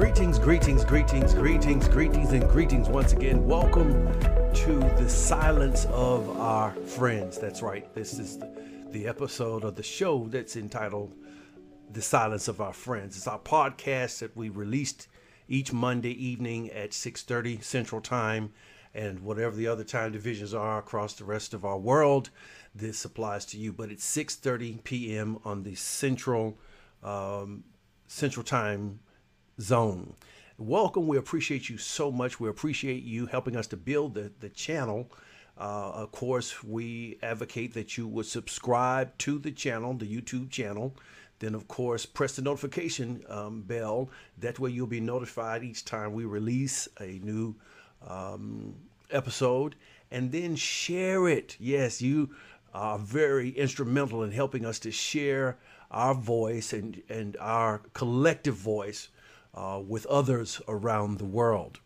Greetings, greetings, greetings, greetings, greetings, and greetings once again. Welcome to the silence of our friends. That's right. This is the, episode of the show that's entitled The Silence of Our Friends. It's our podcast that we released each Monday evening at 6:30 Central Time and whatever the other time divisions are across the rest of our world. This applies to you, but it's 6:30 p.m. on the Central um, Central Time zone. Welcome. We appreciate you so much. We appreciate you helping us to build the, the channel. Uh, of course, we advocate that you would subscribe to the channel, the YouTube channel. Then, of course, press the notification um, bell. That way, you'll be notified each time we release a new um, episode. And then share it. Yes, you are very instrumental in helping us to share our voice and, and our collective voice uh, with others around the world.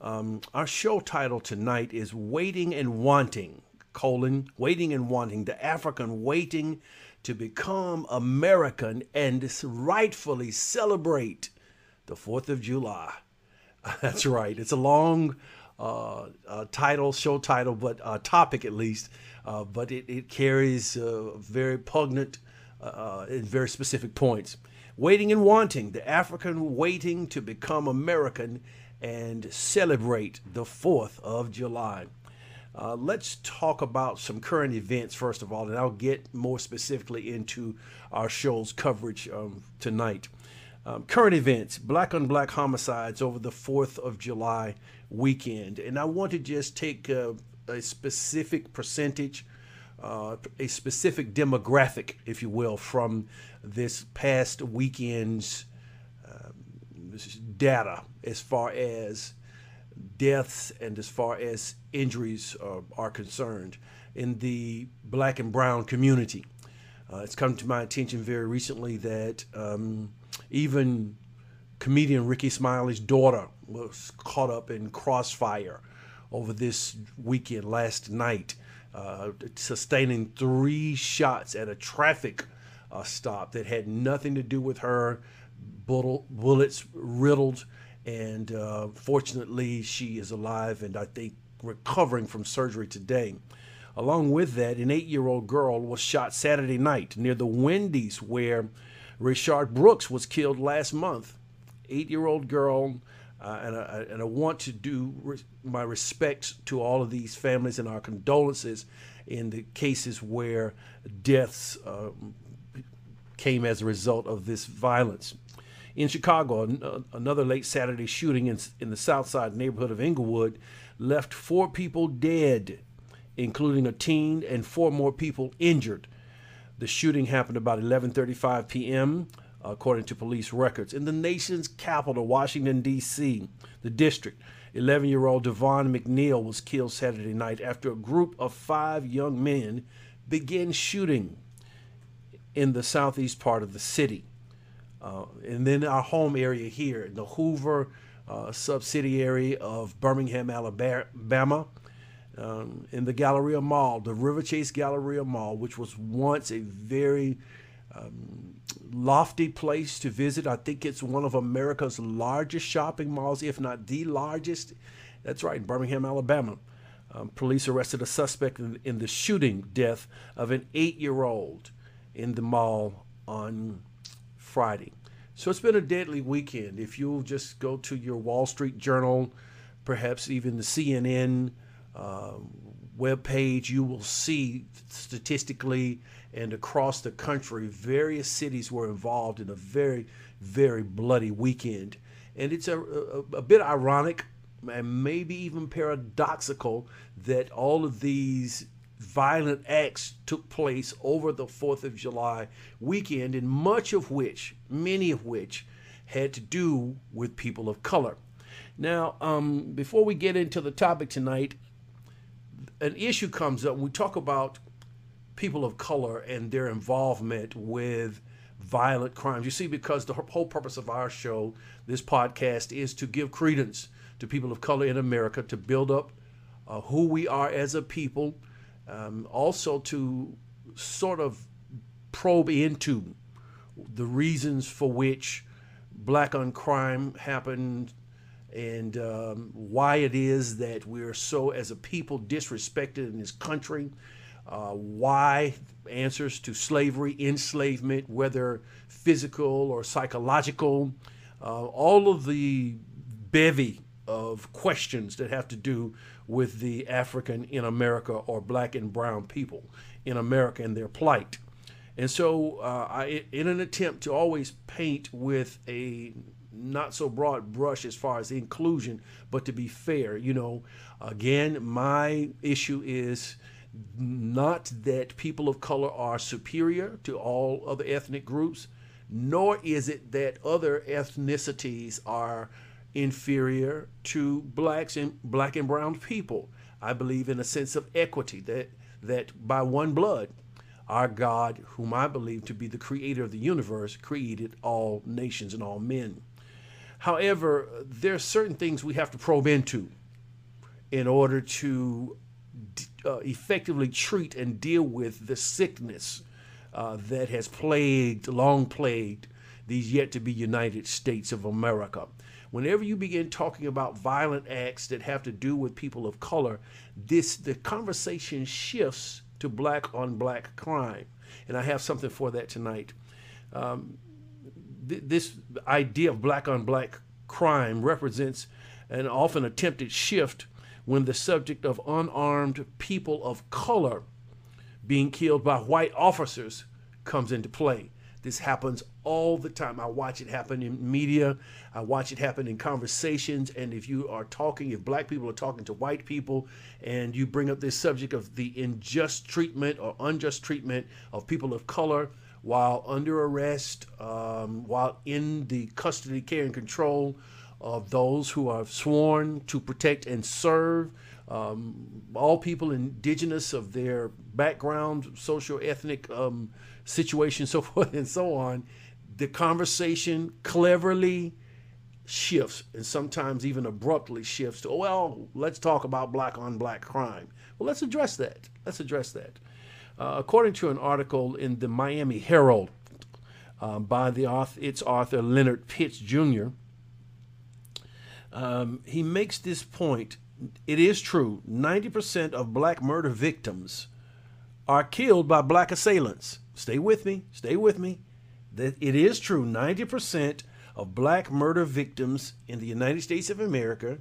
Um, our show title tonight is Waiting and Wanting, colon, Waiting and Wanting, the African waiting to become American and rightfully celebrate the 4th of July. That's right. It's a long uh, uh, title, show title, but uh, topic at least. Uh, but it, it carries uh, very poignant uh, and very specific points. Waiting and wanting, the African waiting to become American and celebrate the 4th of July. Uh, let's talk about some current events first of all, and I'll get more specifically into our show's coverage um, tonight. Um, current events black on black homicides over the 4th of July weekend. And I want to just take a, a specific percentage, uh, a specific demographic, if you will, from this past weekend's um, data as far as deaths and as far as injuries uh, are concerned in the black and brown community. Uh, it's come to my attention very recently that um, even comedian Rickey Smiley's daughter was caught up in crossfire over this weekend last night, uh, sustaining three shots at a traffic uh, stop that had nothing to do with her. Bullets riddled, and uh, fortunately, she is alive and I think recovering from surgery today. Along with that, an eight year old girl was shot Saturday night near the Wendy's where Rayshard Brooks was killed last month. Eight year old girl. Uh, and, I, and I want to do re- my respects to all of these families and our condolences in the cases where deaths uh, came as a result of this violence. In Chicago, an- another late Saturday shooting in, in the South Side neighborhood of Englewood left four people dead, including a teen, and four more people injured. The shooting happened about 11:35 p.m. according to police records. In the nation's capital, Washington D.C., the district, 11-year-old Davon McNeal was killed Saturday night after a group of five young men began shooting in the southeast part of the city. Uh, and then our home area here, the Hoover uh, subsidiary of Birmingham, Alabama, um, in the Galleria Mall, the Riverchase Galleria Mall, which was once a very um, lofty place to visit. I think it's one of America's largest shopping malls, if not the largest. That's right, in Birmingham, Alabama. Um, police arrested a suspect in, in the shooting death of an eight year old in the mall on Friday. So it's been a deadly weekend. If you'll just go to your Wall Street Journal, perhaps even the CNN uh, web page, you will see statistically and across the country, various cities were involved in a very, very bloody weekend. And it's a, a, a bit ironic and maybe even paradoxical that all of these violent acts took place over the 4th of July weekend, and much of which, many of which, had to do with people of color. Now, um, before we get into the topic tonight, an issue comes up. We talk about people of color and their involvement with violent crimes. You see, because the whole purpose of our show, this podcast, is to give credence to people of color in America, to build up uh, who we are as a people, um, also to sort of probe into the reasons for which black on crime happened and um, why it is that we're so, as a people, disrespected in this country. Uh, why answers to slavery, enslavement, whether physical or psychological, uh, all of the bevy of questions that have to do with the African in America or black and brown people in America and their plight. And so, uh, I, in an attempt to always paint with a not so broad brush as far as inclusion, but to be fair, you know, again, my issue is not that people of color are superior to all other ethnic groups, nor is it that other ethnicities are inferior to blacks and black and brown people. I believe in a sense of equity that that by one blood our God, whom I believe to be the creator of the universe, created all nations and all men. However, there are certain things we have to probe into in order to uh, effectively treat and deal with the sickness uh, that has plagued, long plagued, these yet to be United States of America. Whenever you begin talking about violent acts that have to do with people of color, this the conversation shifts to black on black crime. And I have something for that tonight. Um, th- this idea of black on black crime represents an often attempted shift when the subject of unarmed people of color being killed by white officers comes into play. This happens all the time. I watch it happen in media. I watch it happen in conversations. And if you are talking, if black people are talking to white people, and you bring up this subject of the unjust treatment or unjust treatment of people of color while under arrest, um, while in the custody, care, and control of those who are sworn to protect and serve. Um, all people indigenous of their background, social, ethnic um, situation, so forth and so on, the conversation cleverly shifts and sometimes even abruptly shifts to, well, let's talk about black on black crime. Well, let's address that. Let's address that. Uh, according to an article in the Miami Herald uh, by the author, its author Leonard Pitts Jr., um, he makes this point. It is true 90% of black murder victims are killed by black assailants. Stay with me. Stay with me. That it is true. 90% of black murder victims in the United States of America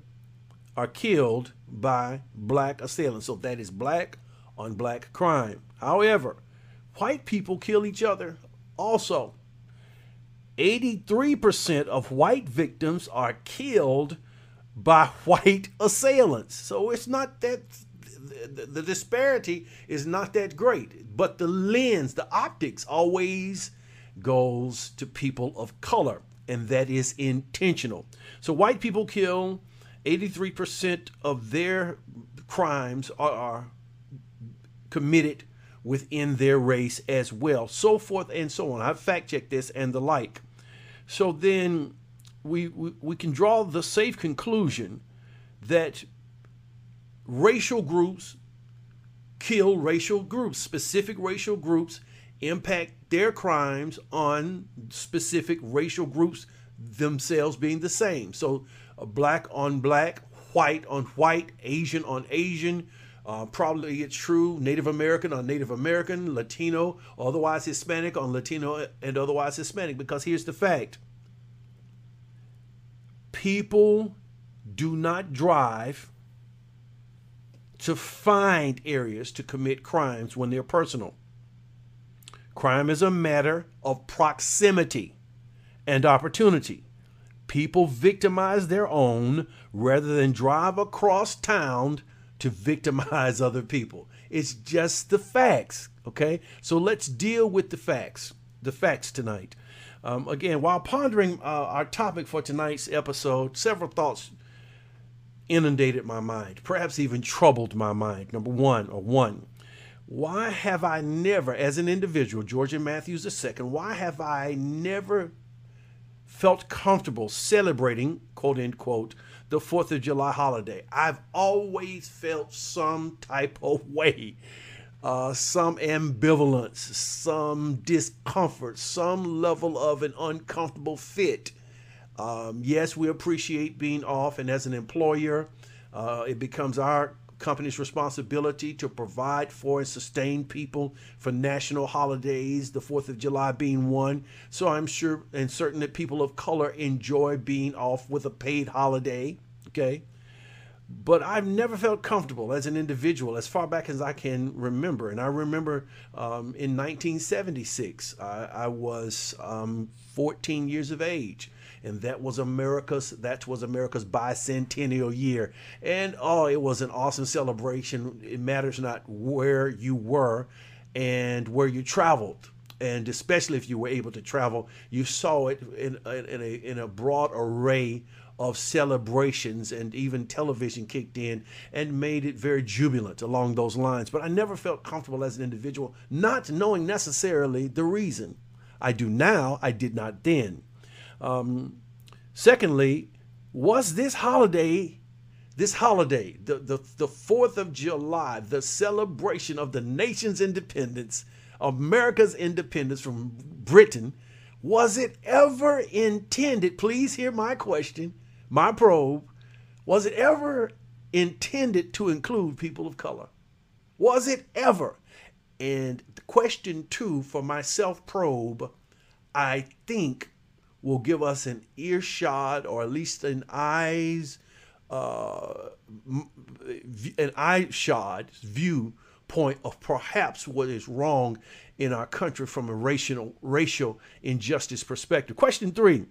are killed by black assailants. So that is black on black crime. However, white people kill each other also. 83% of white victims are killed by white assailants. So it's not that the, the disparity is not that great, but the lens, the optics always goes to people of color, and that is intentional. So white people kill 83% of their crimes are, are committed within their race as well, so forth and so on. I've fact checked this and the like. So then we, we, we can draw the safe conclusion that racial groups kill racial groups, specific racial groups impact their crimes on specific racial groups themselves being the same. So, black on black, white on white, Asian on Asian, uh, probably it's true Native American on Native American, Latino, otherwise Hispanic on Latino and otherwise Hispanic. Because here's the fact people do not drive to find areas to commit crimes when they're personal. Crime is a matter of proximity and opportunity. People victimize their own rather than drive across town to victimize other people. It's just the facts, okay? So let's deal with the facts, the facts tonight. Um, again, while pondering uh, our topic for tonight's episode, several thoughts inundated my mind, perhaps even troubled my mind. Number one, or one, why have I never, as an individual, George Matthews II, why have I never felt comfortable celebrating, quote unquote, the 4th of July holiday? I've always felt some type of way, uh, some ambivalence, some discomfort, some level of an uncomfortable fit Um, yes, we appreciate being off, and as an employer, uh, it becomes our company's responsibility to provide for and sustain people for national holidays, the 4th of July being one. So I'm sure and certain that people of color enjoy being off with a paid holiday. Okay. But I've never felt comfortable as an individual as far back as I can remember. And I remember um, in 1976, I, I was um, 14 years of age and that was America's that was America's bicentennial year. And oh, it was an awesome celebration. It matters not where you were and where you traveled. And especially if you were able to travel, you saw it in, in, a, in a broad array of celebrations and even television kicked in and made it very jubilant along those lines. But I never felt comfortable as an individual, not knowing necessarily the reason. I do now, I did not then. Um, secondly, was this holiday, this holiday, the, the, the 4th of July, the celebration of the nation's independence, America's independence from Britain, was it ever intended? Please hear my question, my probe. Was it ever intended to include people of color? Was it ever? And question two for my self probe, I think will give us an earshot or at least an eyes uh, an eye shot viewpoint of perhaps what is wrong in our country from a racial racial injustice perspective. Question three.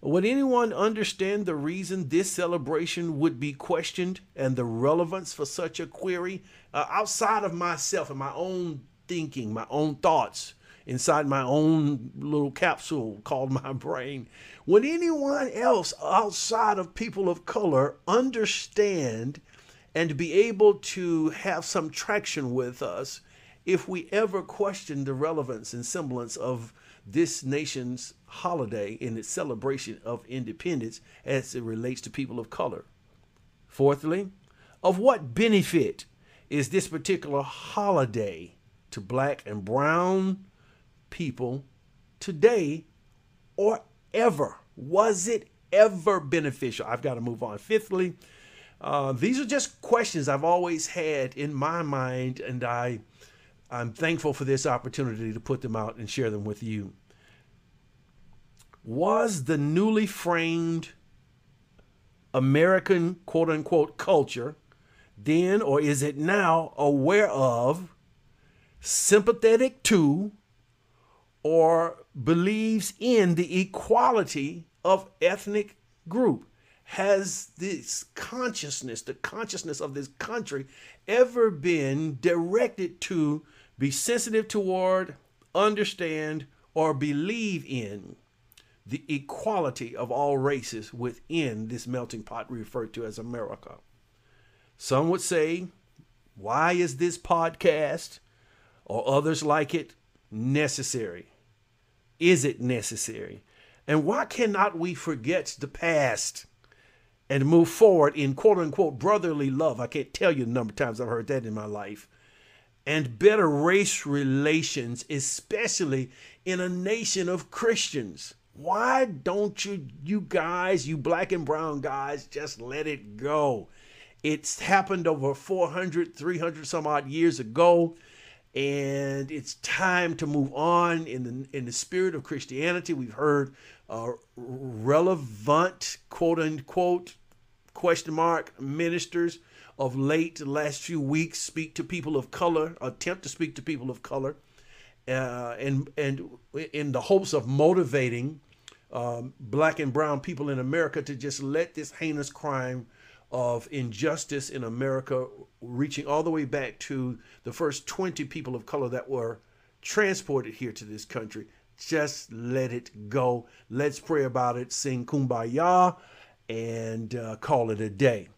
Would anyone understand the reason this celebration would be questioned and the relevance for such a query uh, outside of myself and my own thinking, my own thoughts? Inside my own little capsule called my brain. Would anyone else outside of people of color understand and be able to have some traction with us if we ever question the relevance and semblance of this nation's holiday in its celebration of independence as it relates to people of color? Fourthly, of what benefit is this particular holiday to black and brown people today or ever? Was it ever beneficial? I've got to move on. Fifthly, uh, these are just questions I've always had in my mind, and I, I'm thankful for this opportunity to put them out and share them with you. Was the newly framed American quote unquote culture then, or is it now aware of, sympathetic to, or believes in the equality of ethnic group has this consciousness the consciousness of this country ever been directed to be sensitive toward understand or believe in the equality of all races within this melting pot referred to as America. Some would say, why is this podcast or others like it necessary? Is it necessary? And why cannot we forget the past and move forward in quote unquote brotherly love? I can't tell you the number of times I've heard that in my life. And better race relations, especially in a nation of Christians. Why don't you, you guys, you black and brown guys, just let it go? It's happened over 400, 300 some odd years ago and it's time to move on in the in the spirit of Christianity. We've heard uh, relevant quote unquote question mark ministers of late the last few weeks speak to people of color, attempt to speak to people of color, uh, and and in the hopes of motivating um, black and brown people in America to just let this heinous crime of injustice in America, reaching all the way back to the first 20 people of color that were transported here to this country. Just let it go. Let's pray about it, sing kumbaya, and uh, call it a day.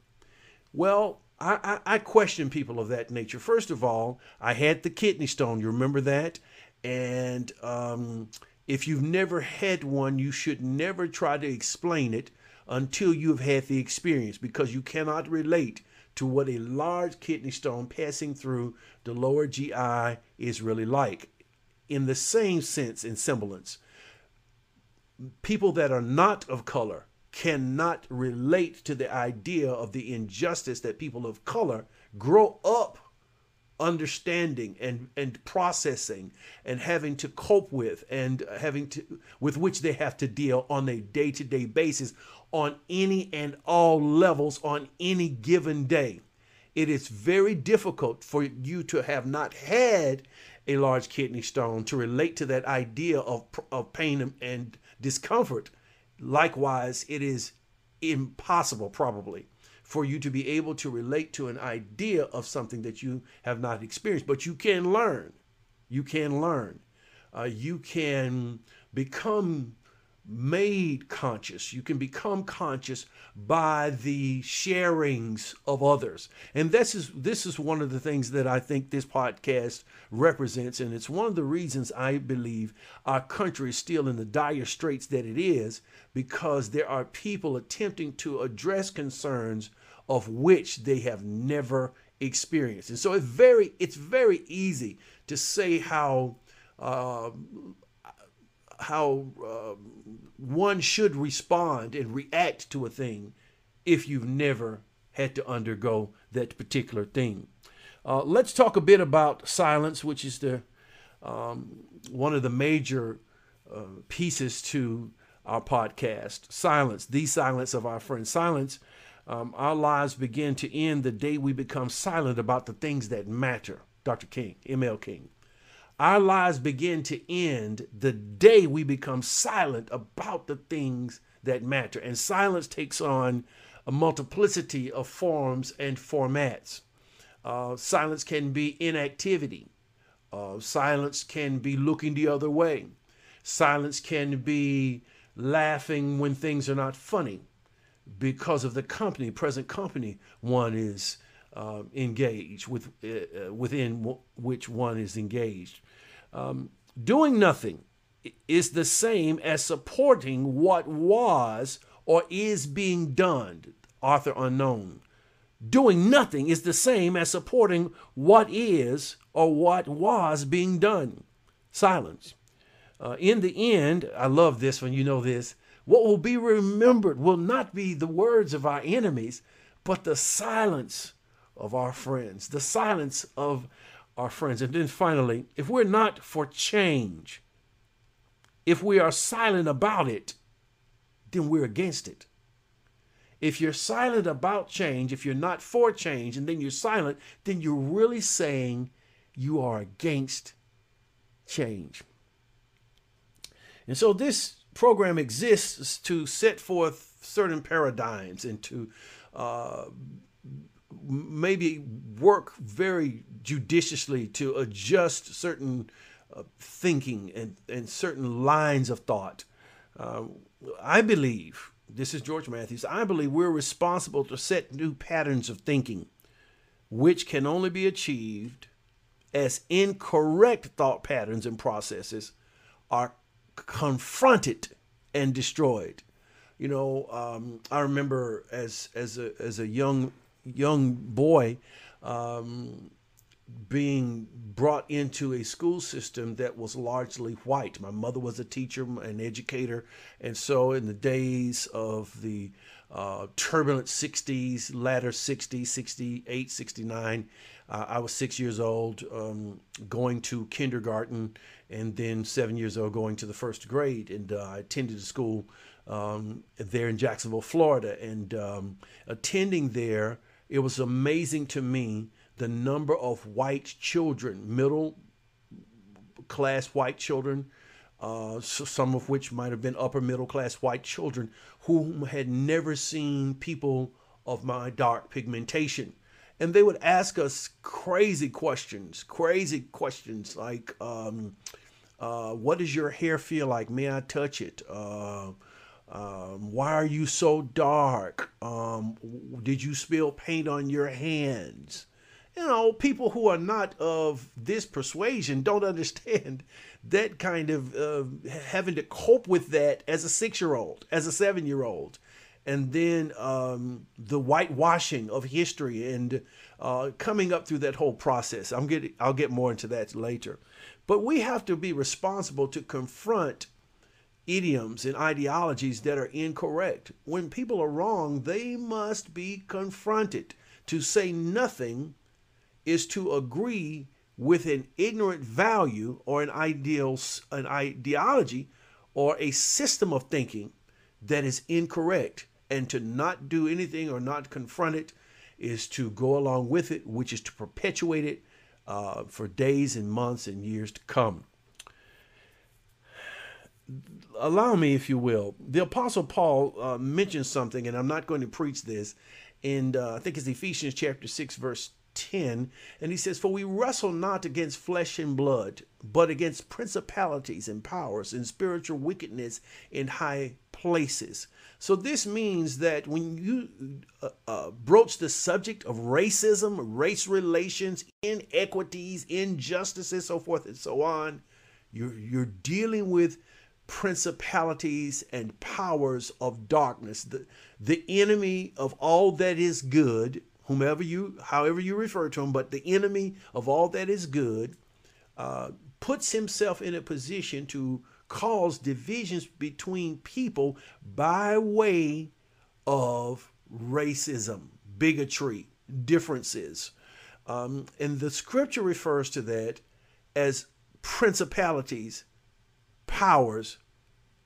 Well, I, I, I question people of that nature. First of all, I had the kidney stone. You remember that? And um, if you've never had one, you should never try to explain it until you've had the experience because you cannot relate to what a large kidney stone passing through the lower GI is really like. In the same sense and semblance, people that are not of color cannot relate to the idea of the injustice that people of color grow up understanding and and processing and having to cope with and having to with which they have to deal on a day-to-day basis on any and all levels on any given day it is very difficult for you to have not had a large kidney stone to relate to that idea of, of pain and discomfort Likewise, it is impossible, probably, for you to be able to relate to an idea of something that you have not experienced. But you can learn. You can learn. Uh, you can become made conscious. You can become conscious by the sharings of others. And this is this is one of the things that I think this podcast represents and it's one of the reasons I believe our country is still in the dire straits that it is because there are people attempting to address concerns of which they have never experienced. And so it's very it's very easy to say how uh, how uh, one should respond and react to a thing if you've never had to undergo that particular thing. Uh, let's talk a bit about silence, which is the um, one of the major uh, pieces to our podcast. Silence, the silence of our friend. Silence. Um, our lives begin to end the day we become silent about the things that matter. Dr. King, M.L. King. Our lives begin to end the day we become silent about the things that matter. And silence takes on a multiplicity of forms and formats. Uh, silence can be inactivity. Uh, silence can be looking the other way. Silence can be laughing when things are not funny because of the company, present company one is uh, engaged with, uh, uh within w- which one is engaged. Um, doing nothing is the same as supporting what was or is being done. Author unknown. Doing nothing is the same as supporting what is or what was being done. Silence. Uh, in the end, I love this when you know this. What will be remembered will not be the words of our enemies, but the silence of our friends, the silence of our friends. And then finally, if we're not for change, if we are silent about it, then we're against it. If you're silent about change, if you're not for change, and then you're silent, then you're really saying you are against change. And so this program exists to set forth certain paradigms and to uh, maybe work very judiciously to adjust certain uh, thinking and, and certain lines of thought. Uh, I believe, this is George Matthews, I believe we're responsible to set new patterns of thinking, which can only be achieved as incorrect thought patterns and processes are confronted and destroyed. You know, um, I remember as as a as a young young boy um, being brought into a school system that was largely white. My mother was a teacher, an educator, and so in the days of the uh, turbulent 60s, latter 60s, 68, 69, uh, I was six years old, um, going to kindergarten, and then seven years old going to the first grade. And uh, I attended a school um, there in Jacksonville, Florida. And um, attending there, it was amazing to me the number of white children, middle class white children, uh, so some of which might have been upper middle class white children who had never seen people of my dark pigmentation. And they would ask us crazy questions, crazy questions like, um, uh, What does your hair feel like? May I touch it? Uh, um, why are you so dark? Um, did you spill paint on your hands? You know, people who are not of this persuasion don't understand that kind of uh, having to cope with that as a six year old, as a seven year old. And then um, the whitewashing of history and uh, coming up through that whole process. I'm getting, I'll get more into that later. But we have to be responsible to confront idioms and ideologies that are incorrect. When people are wrong, they must be confronted. To say nothing is to agree with an ignorant value or an ideal an ideology or a system of thinking that is incorrect and to not do anything or not confront it is to go along with it which is to perpetuate it uh, for days and months and years to come allow me if you will the apostle paul uh, mentions something and i'm not going to preach this and uh, i think it's ephesians chapter 6 verse 10, and he says, For we wrestle not against flesh and blood, but against principalities and powers and spiritual wickedness in high places. So this means that when you uh, uh, broach the subject of racism, race relations, inequities, injustices, so forth and so on, you're, you're dealing with principalities and powers of darkness, the, the enemy of all that is good whomever you, however you refer to him, but the enemy of all that is good, uh, puts himself in a position to cause divisions between people by way of racism, bigotry, differences. Um, and the scripture refers to that as principalities, powers,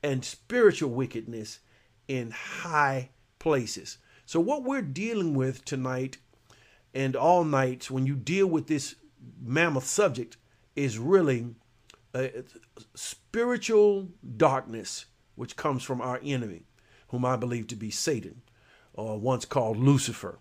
and spiritual wickedness in high places. So, what we're dealing with tonight and all nights when you deal with this mammoth subject is really a spiritual darkness which comes from our enemy, whom I believe to be Satan, or once called Lucifer.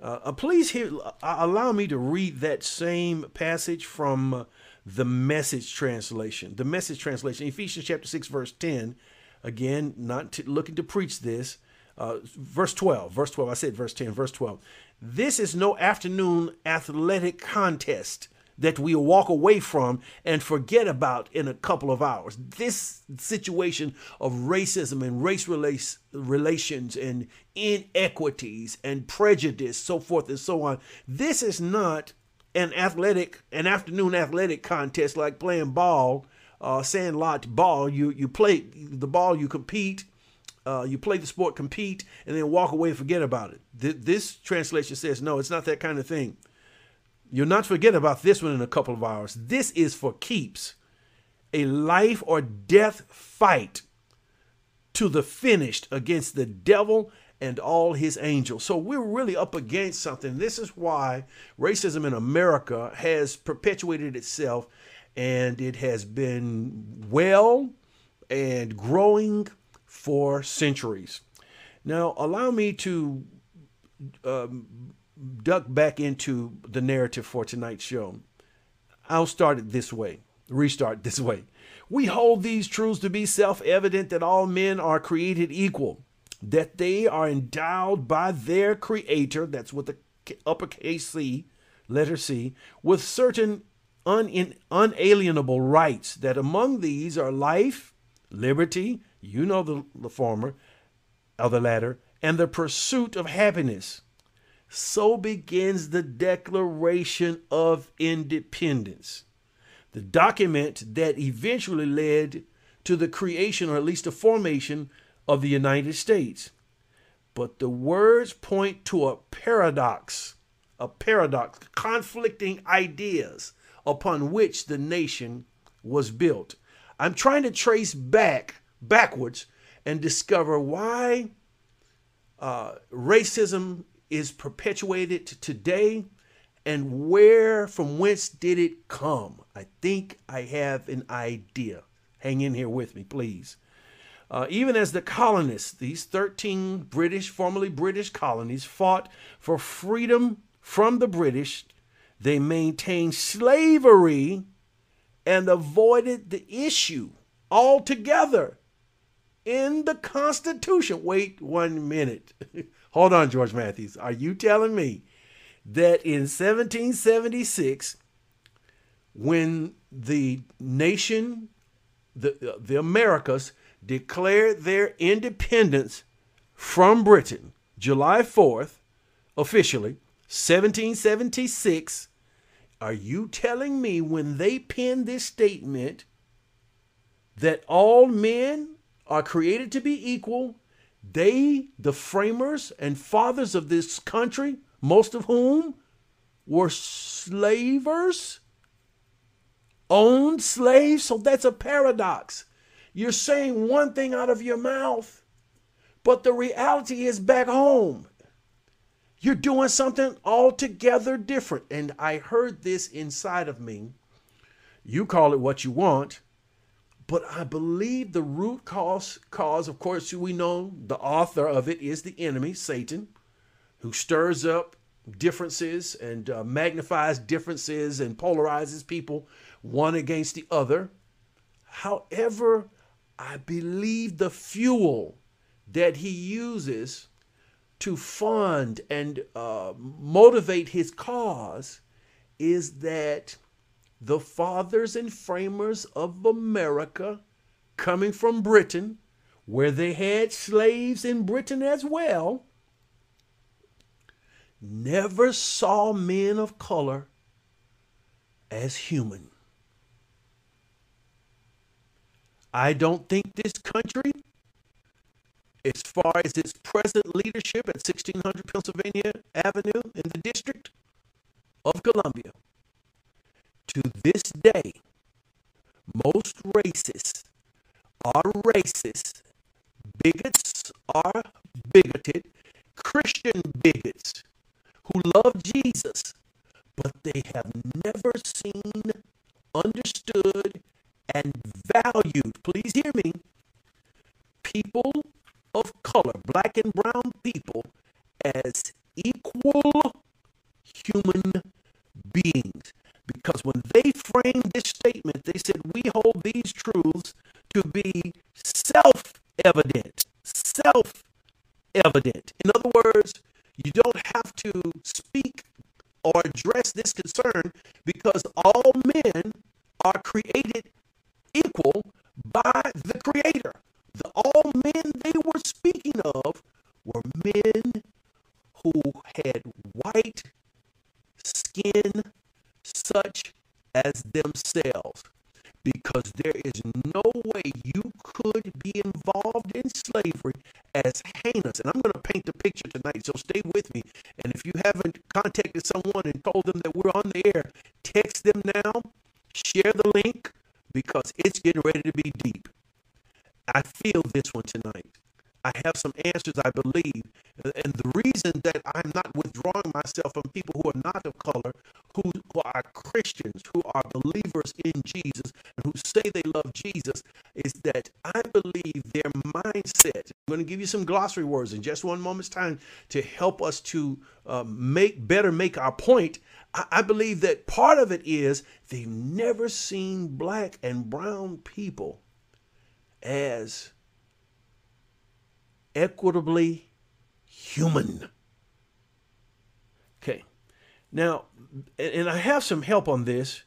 Uh, uh please hear, uh, allow me to read that same passage from uh, the message translation. The message translation, Ephesians chapter 6, verse 10. Again, not to, looking to preach this, uh, verse 12, verse 12, I said verse 10, verse 12. This is no afternoon athletic contest that we'll walk away from and forget about in a couple of hours. This situation of racism and race rela- relations and inequities and prejudice, so forth and so on, this is not an athletic, an afternoon athletic contest like playing ball, uh, sandlot ball. You you play the ball, you compete, uh, you play the sport, compete, and then walk away and forget about it. Th- this translation says, no, it's not that kind of thing. You'll not forget about this one in a couple of hours. This is for keeps a life or death fight to the finished against the devil and all his angels. So we're really up against something. This is why racism in America has perpetuated itself and it has been well and growing for centuries. Now, allow me to um, duck back into the narrative for tonight's show. I'll start it this way, restart this way. We hold these truths to be self evident that all men are created equal, that they are endowed by their creator, that's with the uppercase C, letter C, with certain un- unalienable rights, that among these are life, liberty, you know the, the former, or the latter, and the pursuit of happiness. So begins the Declaration of Independence, the document that eventually led to the creation, or at least the formation, of the United States. But the words point to a paradox, a paradox, conflicting ideas upon which the nation was built. I'm trying to trace back backwards and discover why uh, racism is perpetuated today and where from whence did it come i think i have an idea hang in here with me please uh, even as the colonists these 13 british formerly british colonies fought for freedom from the british they maintained slavery and avoided the issue altogether in the Constitution. Wait one minute. Hold on, George Matthews. Are you telling me that in 1776, when the nation, the, the Americas, declared their independence from Britain, July 4th, officially, 1776, are you telling me when they penned this statement that all men are created to be equal. They, the framers and fathers of this country, most of whom were slavers, owned slaves. So that's a paradox. You're saying one thing out of your mouth, but the reality is back home. You're doing something altogether different. And I heard this inside of me. You call it what you want, but I believe the root cause, cause, of course, we know the author of it is the enemy, Satan, who stirs up differences and uh, magnifies differences and polarizes people one against the other. However, I believe the fuel that he uses to fund and uh, motivate his cause is that the fathers and framers of America, coming from Britain, where they had slaves in Britain as well, never saw men of color as human. I don't think this country, as far as its present leadership at 1600 Pennsylvania Avenue in the District of Columbia, to this day, most racists are racist, bigots are bigoted, Christian bigots who love Jesus, but they have because all men are created equal by the Creator. The all men they were speaking of were men who had white skin such as themselves because there is no way you could be involved in slavery as heinous. And I'm going to paint the picture tonight, so stay with me. And if you haven't contacted someone and told them that we're on the air, text them now, share the link because it's getting ready to be deep. I feel this one tonight. I have some answers, I believe. And the reason that I'm not withdrawing myself from people who are not of color, who, who are Christians, who are believers in Jesus, and who say they love Jesus, is that I believe their mindset. I'm going to give you some glossary words in just one moment's time to help us to uh, make better make our point. I, believe that part of it is they've never seen black and brown people as equitably human. Okay. Now, and I have some help on this.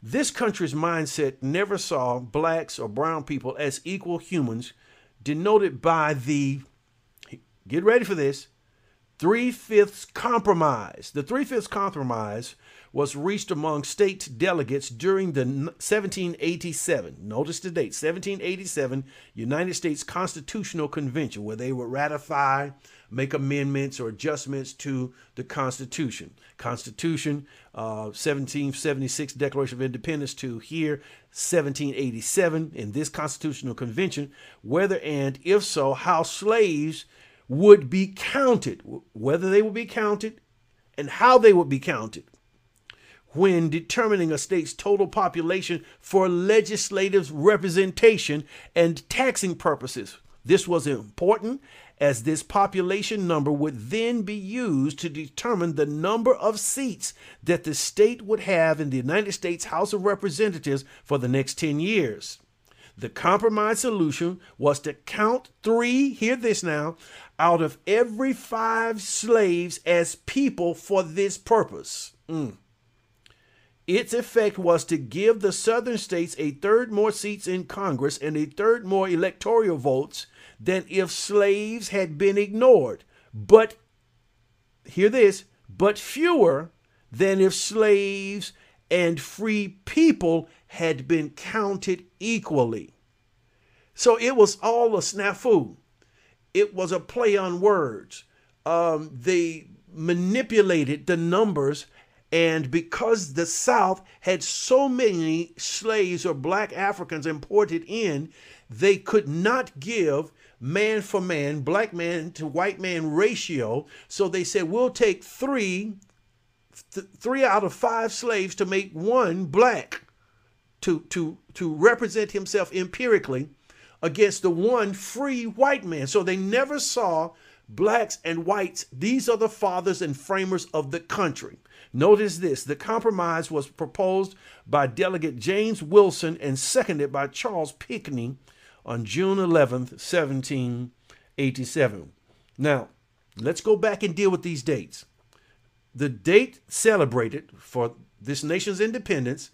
This country's mindset never saw blacks or brown people as equal humans, denoted by the, get ready for this, three fifths compromise. The three fifths compromise was reached among state delegates during the 1787, notice the date, 1787 United States Constitutional Convention, where they would ratify, make amendments or adjustments to the Constitution. Constitution, uh, 1776 Declaration of Independence to here, 1787 in this Constitutional Convention, whether and if so, how slaves would be counted, whether they would be counted and how they would be counted when determining a state's total population for legislative representation and taxing purposes. This was important as this population number would then be used to determine the number of seats that the state would have in the United States House of Representatives for the next 10 years. The compromise solution was to count three, hear this now, out of every five slaves as people for this purpose. Mm. Its effect was to give the southern states a third more seats in Congress and a third more electoral votes than if slaves had been ignored. But, hear this, but fewer than if slaves and free people had been counted equally. So it was all a snafu. It was a play on words. Um, they manipulated the numbers and because the South had so many slaves or black Africans imported in, they could not give man for man, black man to white man ratio. So they said, we'll take three, th- three out of five slaves to make one black to, to, to represent himself empirically against the one free white man. So they never saw blacks and whites. These are the fathers and framers of the country. Notice this the compromise was proposed by Delegate James Wilson and seconded by Charles Pinckney on June 11th, 1787. Now, let's go back and deal with these dates. The date celebrated for this nation's independence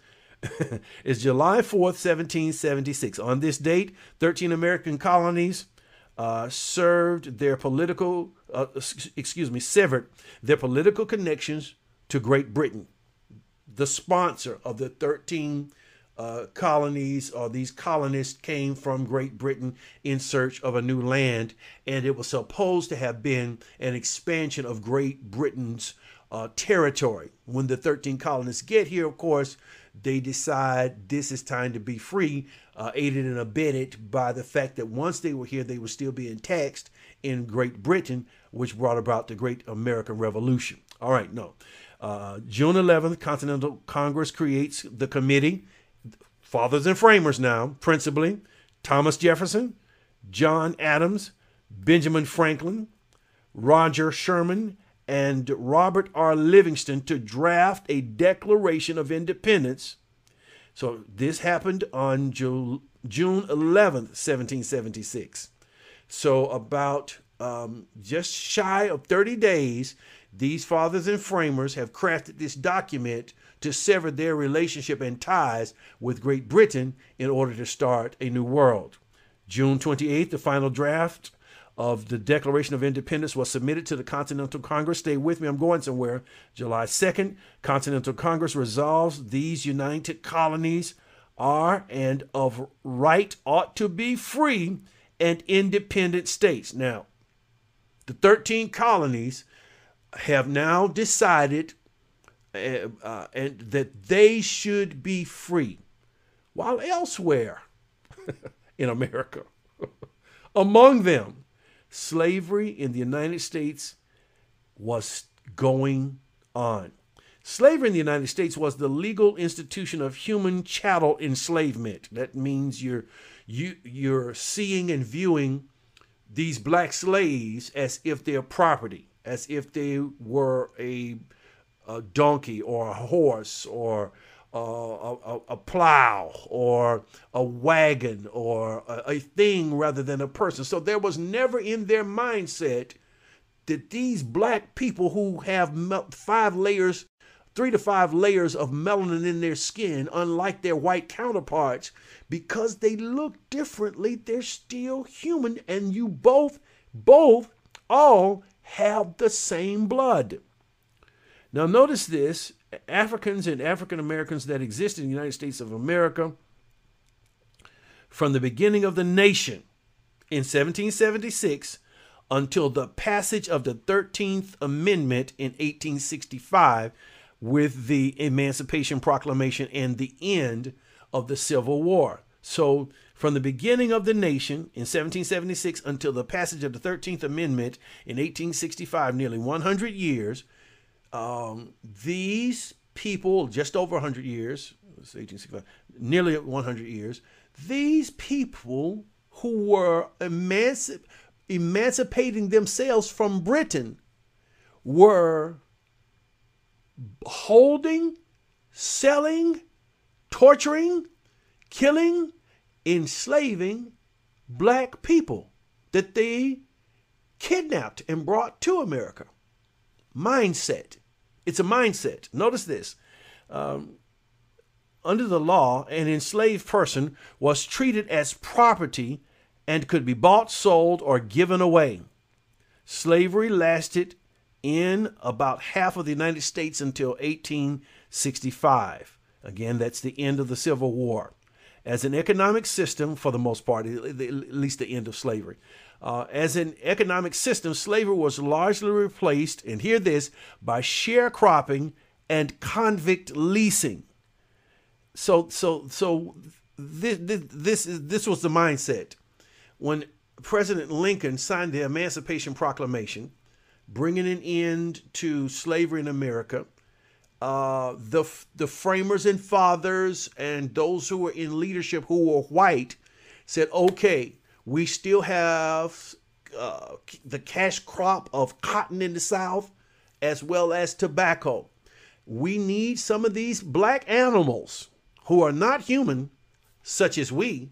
is July 4th, 1776. On this date, 13 American colonies uh, served their political, uh, excuse me, severed their political connections to Great Britain. The sponsor of the 13 uh, colonies or these colonists came from Great Britain in search of a new land, and it was supposed to have been an expansion of Great Britain's uh, territory. When the 13 colonists get here, of course, they decide this is time to be free, uh, aided and abetted by the fact that once they were here, they were still being taxed in Great Britain, which brought about the Great American Revolution. All right, no. Uh, June 11th, Continental Congress creates the committee fathers and framers now, principally Thomas Jefferson, John Adams, Benjamin Franklin, Roger Sherman, and Robert R. Livingston to draft a Declaration of Independence. So this happened on June 11th, 1776. So about um, just shy of 30 days, these fathers and framers have crafted this document to sever their relationship and ties with Great Britain in order to start a new world. June 28th, the final draft of the Declaration of Independence was submitted to the Continental Congress. Stay with me, I'm going somewhere. July 2nd, Continental Congress resolves these united colonies are and of right ought to be free and independent states. Now, the 13 colonies have now decided uh, uh, and that they should be free, while elsewhere in America, among them, slavery in the United States was going on. Slavery in the United States was the legal institution of human chattel enslavement. That means you're you you're seeing and viewing these black slaves as if they're property, as if they were a a donkey or a horse or a, a, a, plow or a wagon or a, a thing rather than a person. So there was never in their mindset that these black people who have five layers, three to five layers of melanin in their skin, unlike their white counterparts, because they look differently, they're still human, and you both, both, all have the same blood. Now, notice this Africans and African Americans that exist in the United States of America from the beginning of the nation in 1776 until the passage of the 13th Amendment in 1865 with the Emancipation Proclamation and the end of the Civil War. So, from the beginning of the nation in 1776 until the passage of the 13th Amendment in 1865, nearly 100 years, um, these people, just over 100 years, 1865, nearly 100 years, these people who were emancip- emancipating themselves from Britain were holding, selling, torturing, killing, enslaving black people that they kidnapped and brought to America. Mindset. It's a mindset. Notice this. Um, under the law, an enslaved person was treated as property and could be bought, sold, or given away. Slavery lasted in about half of the United States until 1865. Again, that's the end of the Civil War. as an economic system, for the most part, at least the end of slavery. Uh, as an economic system, slavery was largely replaced, and hear this, by sharecropping and convict leasing. So, so, so this, this, this, is, this was the mindset when President Lincoln signed the Emancipation Proclamation, bringing an end to slavery in America. Uh, the the framers and fathers and those who were in leadership who were white said, "Okay, we still have uh, the cash crop of cotton in the South, as well as tobacco. We need some of these black animals who are not human, such as we,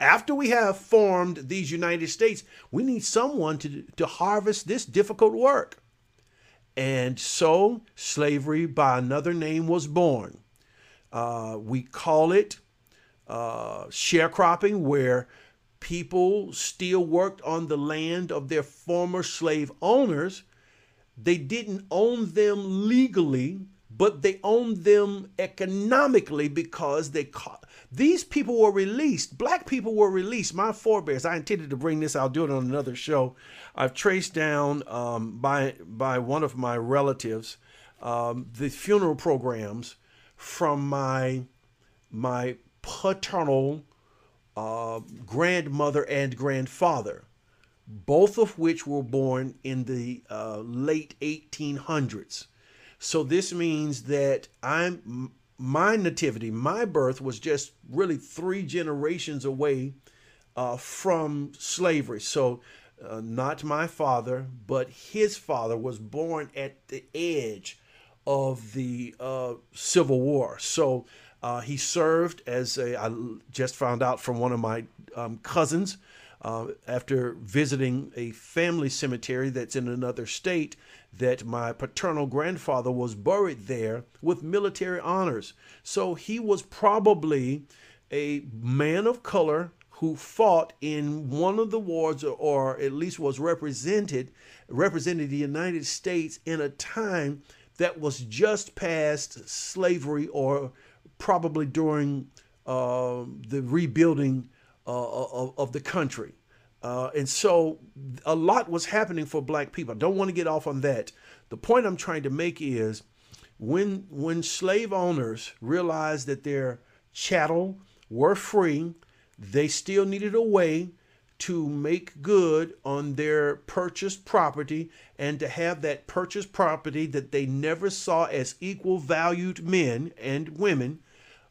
after we have formed these United States, we need someone to, to harvest this difficult work. And so slavery by another name was born. Uh, we call it uh, sharecropping, where people still worked on the land of their former slave owners. They didn't own them legally, but they owned them economically because they caught. these people were released. Black people were released. My forebears. I intended to bring this. I'll do it on another show. I've traced down um, by by one of my relatives um, the funeral programs from my my paternal uh, grandmother and grandfather, both of which were born in the uh, late 1800s. So this means that I'm my nativity, my birth was just really three generations away uh, from slavery. So, uh, not my father, but his father was born at the edge of the uh, Civil War. So, uh, he served as a, I just found out from one of my um, cousins uh, after visiting a family cemetery that's in another state that my paternal grandfather was buried there with military honors. So he was probably a man of color who fought in one of the wars or, or at least was represented represented the United States in a time that was just past slavery or probably during uh, the rebuilding uh, of, of the country. Uh, and so a lot was happening for black people. I don't want to get off on that. The point I'm trying to make is when when slave owners realized that their chattel were free, they still needed a way to make good on their purchased property and to have that purchased property that they never saw as equal valued men and women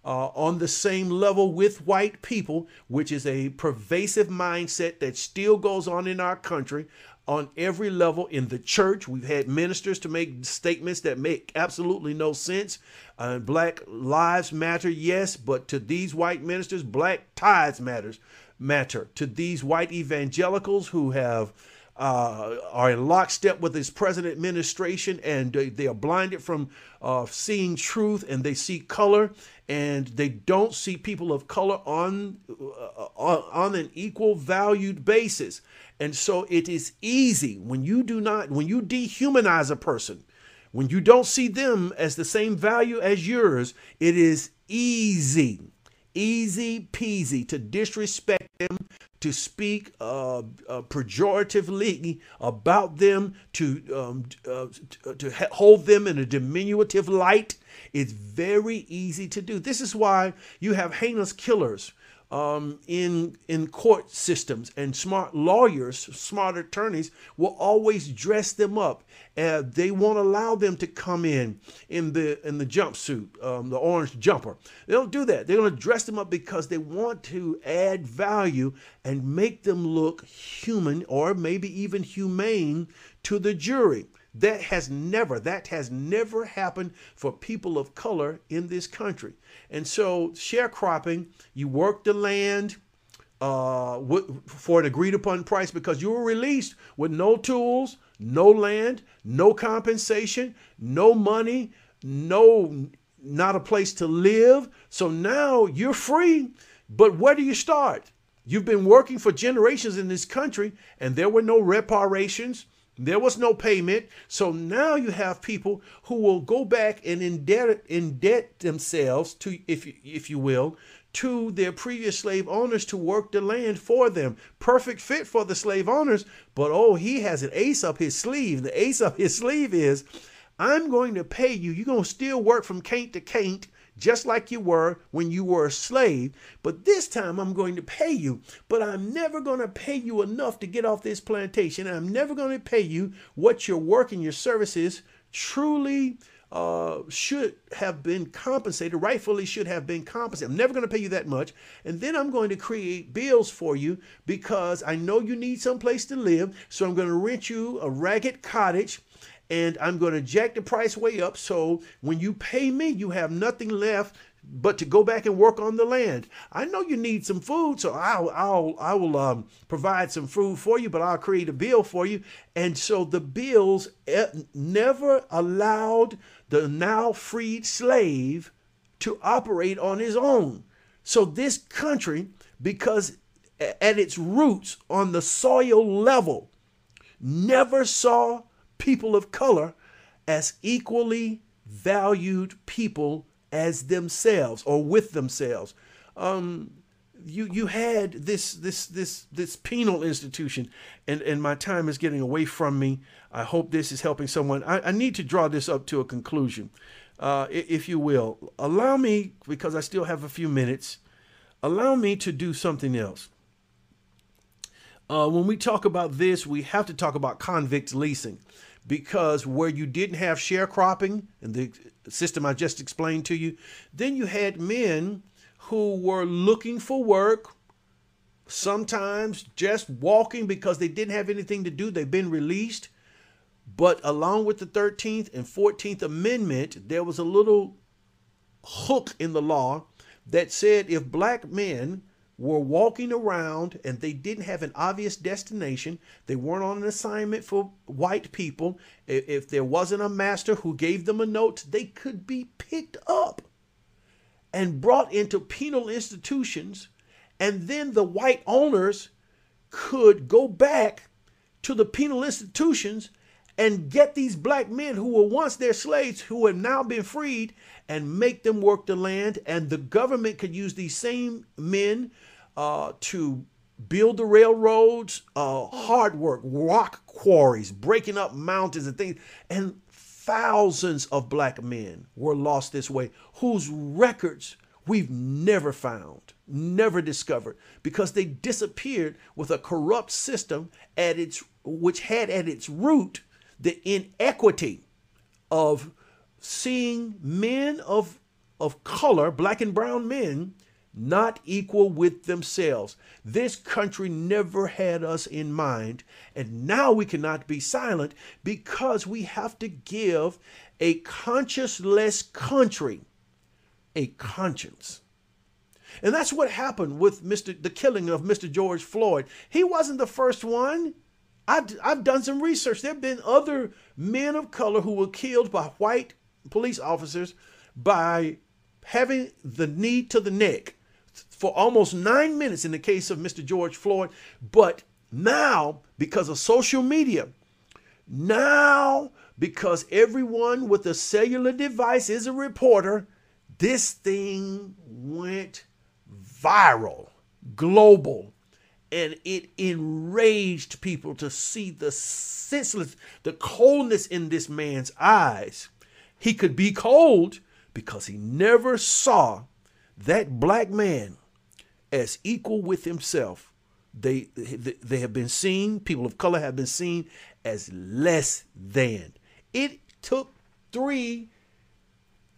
uh, on the same level with white people, which is a pervasive mindset that still goes on in our country on every level in the church. We've had ministers to make statements that make absolutely no sense. Uh, black lives matter, yes, but to these white ministers, black tithes matters matter. To these white evangelicals who have uh, are in lockstep with this present administration and they, they are blinded from uh, seeing truth and they see color and they don't see people of color on, uh, on an equal valued basis. And so it is easy when you do not, when you dehumanize a person, when you don't see them as the same value as yours, it is easy, easy peasy to disrespect them, to speak uh, uh, pejoratively about them, to um, uh, to hold them in a diminutive light. It's very easy to do. This is why you have heinous killers um, in in court systems, and smart lawyers, smart attorneys will always dress them up. Uh, they won't allow them to come in in the in the jumpsuit, um, the orange jumper. They don't do that. They're going to dress them up because they want to add value and make them look human or maybe even humane to the jury. That has never, that has never happened for people of color in this country. And so sharecropping, you work the land uh, for an agreed upon price because you were released with no tools, no land, no compensation, no money, no not a place to live. So now you're free. But where do you start? You've been working for generations in this country and there were no reparations. There was no payment. So now you have people who will go back and indebt, indebt themselves to, if you, if you will, to their previous slave owners to work the land for them. Perfect fit for the slave owners, but oh, he has an ace up his sleeve. The ace up his sleeve is I'm going to pay you. You're going to still work from caint to caint just like you were when you were a slave. But this time I'm going to pay you. But I'm never going to pay you enough to get off this plantation. I'm never going to pay you what your work and your services truly uh, should have been compensated, rightfully should have been compensated. I'm never going to pay you that much. And then I'm going to create bills for you because I know you need some place to live. So I'm going to rent you a ragged cottage and I'm going to jack the price way up. So when you pay me, you have nothing left but to go back and work on the land. I know you need some food, so I'll I'll I will um, provide some food for you, but I'll create a bill for you. And so the bills never allowed the now freed slave to operate on his own. So this country, because at its roots on the soil level, never saw people of color as equally valued people as themselves or with themselves. Um, you you had this this this this penal institution, and and my time is getting away from me. I hope this is helping someone. I, I need to draw this up to a conclusion, uh, if you will. Allow me, because I still have a few minutes. Allow me to do something else. Uh, when we talk about this, we have to talk about convict leasing because where you didn't have sharecropping and the system I just explained to you, then you had men who were looking for work, sometimes just walking because they didn't have anything to do. They've been released. But along with the 13th and 14th Amendment, there was a little hook in the law that said if black men were walking around and they didn't have an obvious destination. They weren't on an assignment for white people. If there wasn't a master who gave them a note, they could be picked up and brought into penal institutions. And then the white owners could go back to the penal institutions and get these black men who were once their slaves, who have now been freed, and make them work the land. And the government could use these same men uh, to build the railroads, uh, hard work, rock quarries, breaking up mountains and things. And thousands of black men were lost this way, whose records we've never found, never discovered, because they disappeared with a corrupt system at its which had at its root the inequity of seeing men of of color, black and brown men, not equal with themselves. This country never had us in mind, and now we cannot be silent because we have to give a conscienceless country a conscience. And that's what happened with Mr. the killing of Mr. George Floyd. He wasn't the first one. I, I've done some research. There have been other men of color who were killed by white police officers by having the knee to the neck for almost nine minutes in the case of Mr. George Floyd. But now, because of social media, now, because everyone with a cellular device is a reporter, this thing went viral, global, and it enraged people to see the senseless, the coldness in this man's eyes. He could be cold because he never saw that black man as equal with himself. They, they have been seen, people of color have been seen as less than. It took three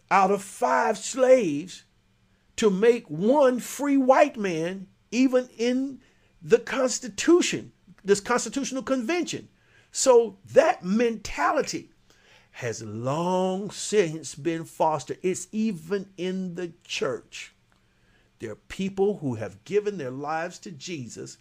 out of five slaves to make one free white man, even in the Constitution, this Constitutional Convention. So that mentality has long since been fostered. It's even in the church. There are people who have given their lives to Jesus,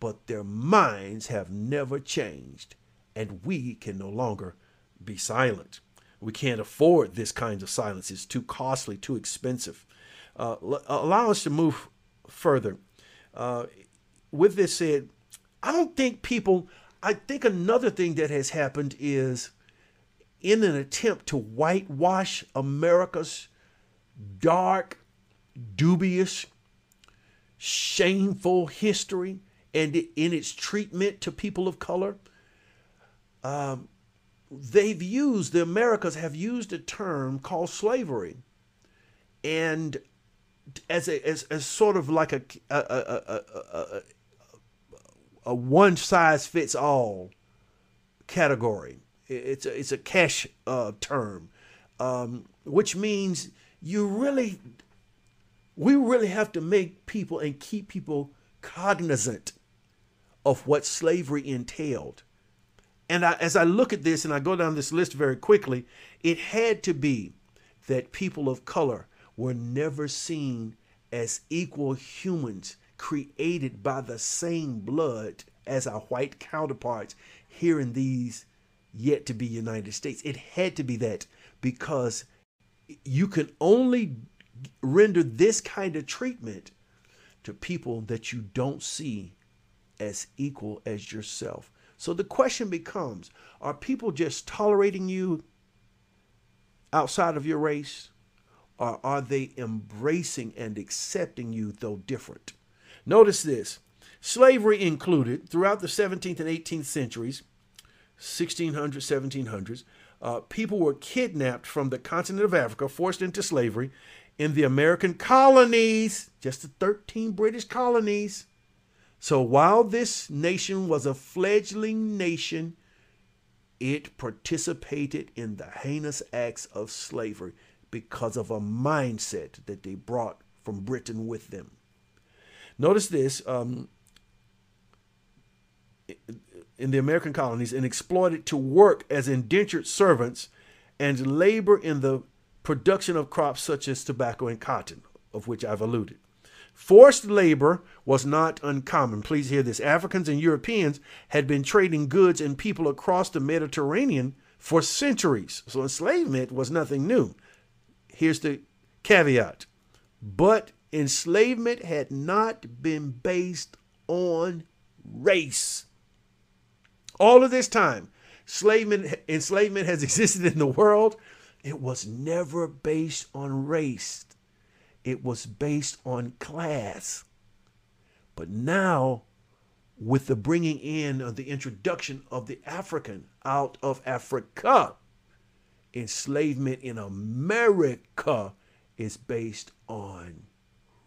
but their minds have never changed, and we can no longer be silent. We can't afford this kind of silence. It's too costly, too expensive. Uh, allow us to move further. Uh, with this said, I don't think people, I think another thing that has happened is in an attempt to whitewash America's dark, dubious shameful history and in its treatment to people of color. Um, they've used, the Americas have used a term called slavery. And as a as, as sort of like a a, a, a, a one size fits all category. It's a, it's a cash uh, term, um, which means you really we really have to make people and keep people cognizant of what slavery entailed. And I, as I look at this and I go down this list very quickly, it had to be that people of color were never seen as equal humans created by the same blood as our white counterparts here in these yet to be United States. It had to be that because you can only render this kind of treatment to people that you don't see as equal as yourself. So the question becomes are people just tolerating you outside of your race? Or are they embracing and accepting you, though different? Notice this slavery included throughout the 17th and 18th centuries, 1600s, 1700s, uh, people were kidnapped from the continent of Africa, forced into slavery in the American colonies, just the 13 British colonies. So while this nation was a fledgling nation, it participated in the heinous acts of slavery because of a mindset that they brought from Britain with them. Notice this um, in the American colonies and exploited to work as indentured servants and labor in the production of crops such as tobacco and cotton, of which I've alluded. Forced labor was not uncommon. Please hear this. Africans and Europeans had been trading goods and people across the Mediterranean for centuries. So enslavement was nothing new. Here's the caveat. But enslavement had not been based on race. All of this time, enslavement, enslavement has existed in the world. It was never based on race it was based on class. But now, with the bringing in of the introduction of the African out of Africa, enslavement in America is based on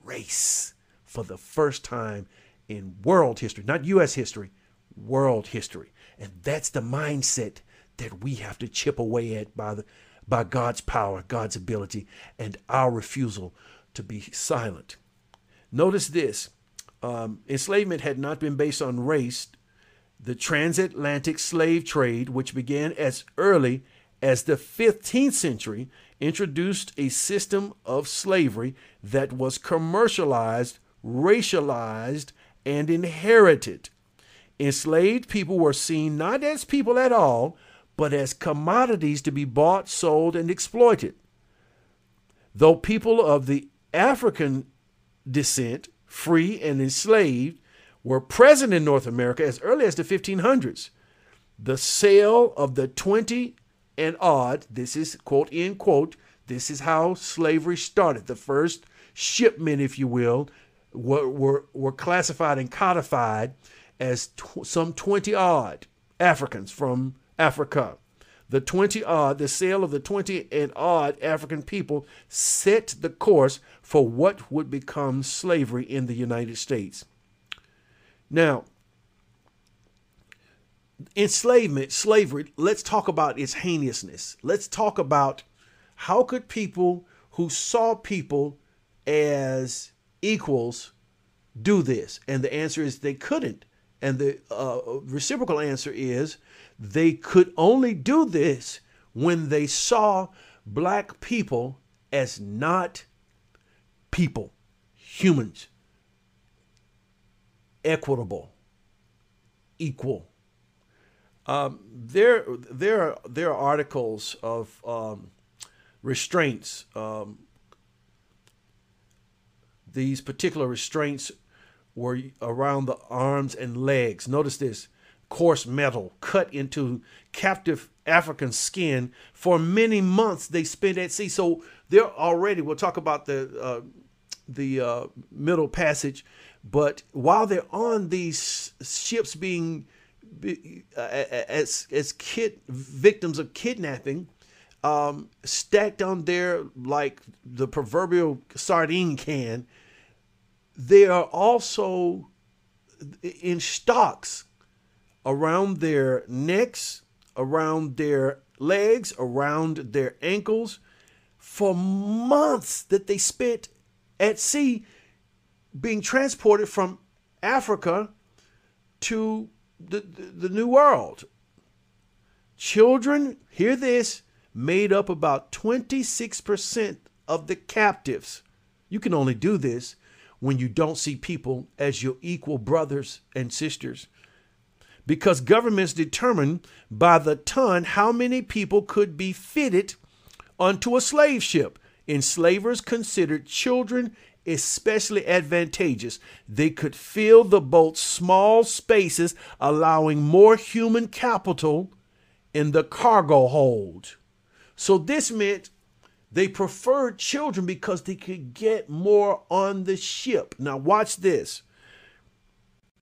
race for the first time in world history, not U.S. history, world history. And that's the mindset that we have to chip away at by, the, by God's power, God's ability, and our refusal to be silent. Notice this um, enslavement had not been based on race. The transatlantic slave trade, which began as early as the 15th century, introduced a system of slavery that was commercialized, racialized, and inherited. Enslaved people were seen not as people at all, but as commodities to be bought, sold, and exploited. Though people of the African descent, free and enslaved, were present in North America as early as the 1500s. The sale of the 20 and odd, this is quote, end quote, this is how slavery started. The first shipment, if you will, were, were, were classified and codified as tw- some 20 odd Africans from Africa the 20 odd, the sale of the 20 and odd African people set the course for what would become slavery in the United States. Now, enslavement, slavery, let's talk about its heinousness. Let's talk about how could people who saw people as equals do this? And the answer is they couldn't. And the uh, reciprocal answer is they could only do this when they saw black people as not people, humans, equitable, equal. Um, there, there, are, there are articles of um, restraints. Um, these particular restraints were around the arms and legs. Notice this coarse metal cut into captive African skin for many months they spent at sea. So they're already, we'll talk about the, uh, the uh, Middle Passage, but while they're on these ships being uh, as as kid victims of kidnapping, um, stacked on there like the proverbial sardine can, they are also in stocks around their necks, around their legs, around their ankles for months that they spent at sea being transported from Africa to the, the, the New World. Children, hear this, made up about 26% of the captives. You can only do this when you don't see people as your equal brothers and sisters. Because governments determine by the ton how many people could be fitted onto a slave ship. Enslavers considered children especially advantageous. They could fill the boat's small spaces, allowing more human capital in the cargo hold. So this meant they preferred children because they could get more on the ship. Now, watch this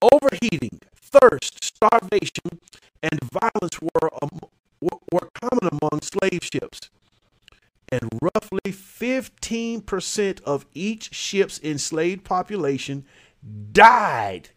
overheating, thirst, starvation, and violence were, um, were common among slave ships. And roughly 15% of each ship's enslaved population died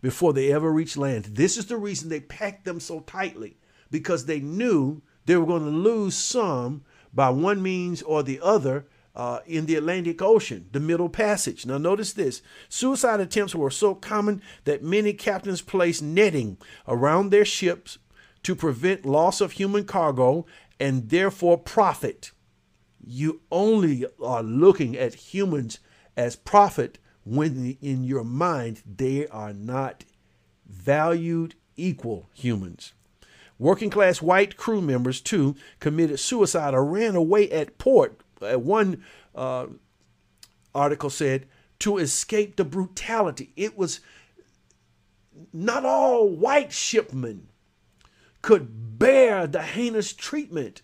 before they ever reached land. This is the reason they packed them so tightly because they knew they were going to lose some by one means or the other uh, in the Atlantic Ocean, the Middle Passage. Now, notice this suicide attempts were so common that many captains placed netting around their ships to prevent loss of human cargo and therefore profit. You only are looking at humans as profit when in your mind they are not valued equal humans. Working class white crew members, too, committed suicide or ran away at port. Uh, one uh, article said, to escape the brutality. It was not all white shipmen could bear the heinous treatment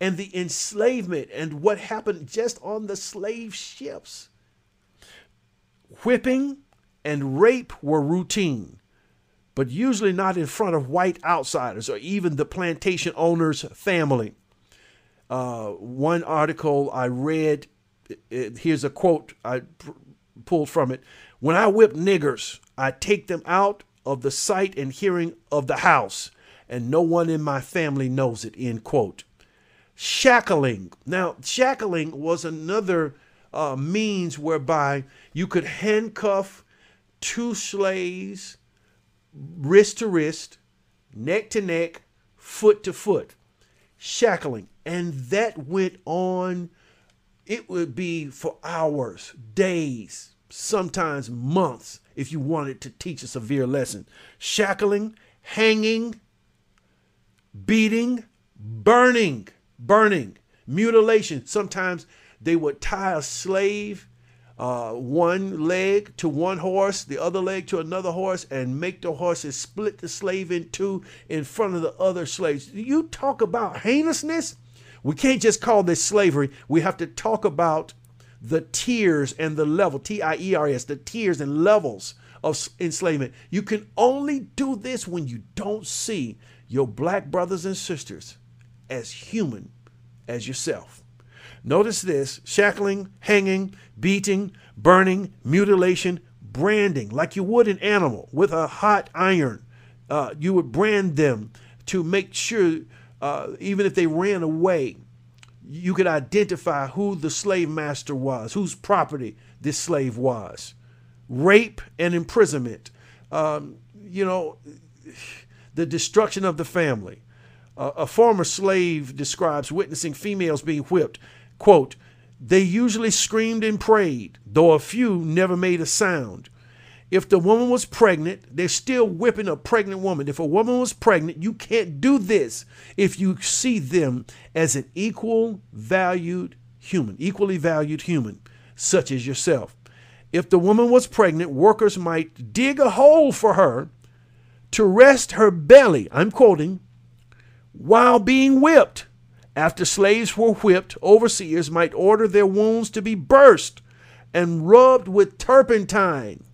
and the enslavement and what happened just on the slave ships. Whipping and rape were routine but usually not in front of white outsiders or even the plantation owner's family. Uh, one article I read, it, here's a quote I p- pulled from it. When I whip niggers, I take them out of the sight and hearing of the house, and no one in my family knows it. End quote. Shackling. Now, shackling was another uh, means whereby you could handcuff two slaves wrist to wrist, neck to neck, foot to foot, shackling. And that went on, it would be for hours, days, sometimes months if you wanted to teach a severe lesson. Shackling, hanging, beating, burning, burning, mutilation. Sometimes they would tie a slave uh, one leg to one horse, the other leg to another horse, and make the horses split the slave in two in front of the other slaves. You talk about heinousness. We can't just call this slavery. We have to talk about the tiers and the level, T I E R S, the tiers and levels of enslavement. You can only do this when you don't see your black brothers and sisters as human as yourself. Notice this shackling, hanging, beating, burning, mutilation, branding, like you would an animal with a hot iron. Uh, you would brand them to make sure, uh, even if they ran away, you could identify who the slave master was, whose property this slave was. Rape and imprisonment, um, you know, the destruction of the family. Uh, a former slave describes witnessing females being whipped Quote, they usually screamed and prayed, though a few never made a sound. If the woman was pregnant, they're still whipping a pregnant woman. If a woman was pregnant, you can't do this if you see them as an equal valued human, equally valued human, such as yourself. If the woman was pregnant, workers might dig a hole for her to rest her belly, I'm quoting, while being whipped. After slaves were whipped, overseers might order their wounds to be burst and rubbed with turpentine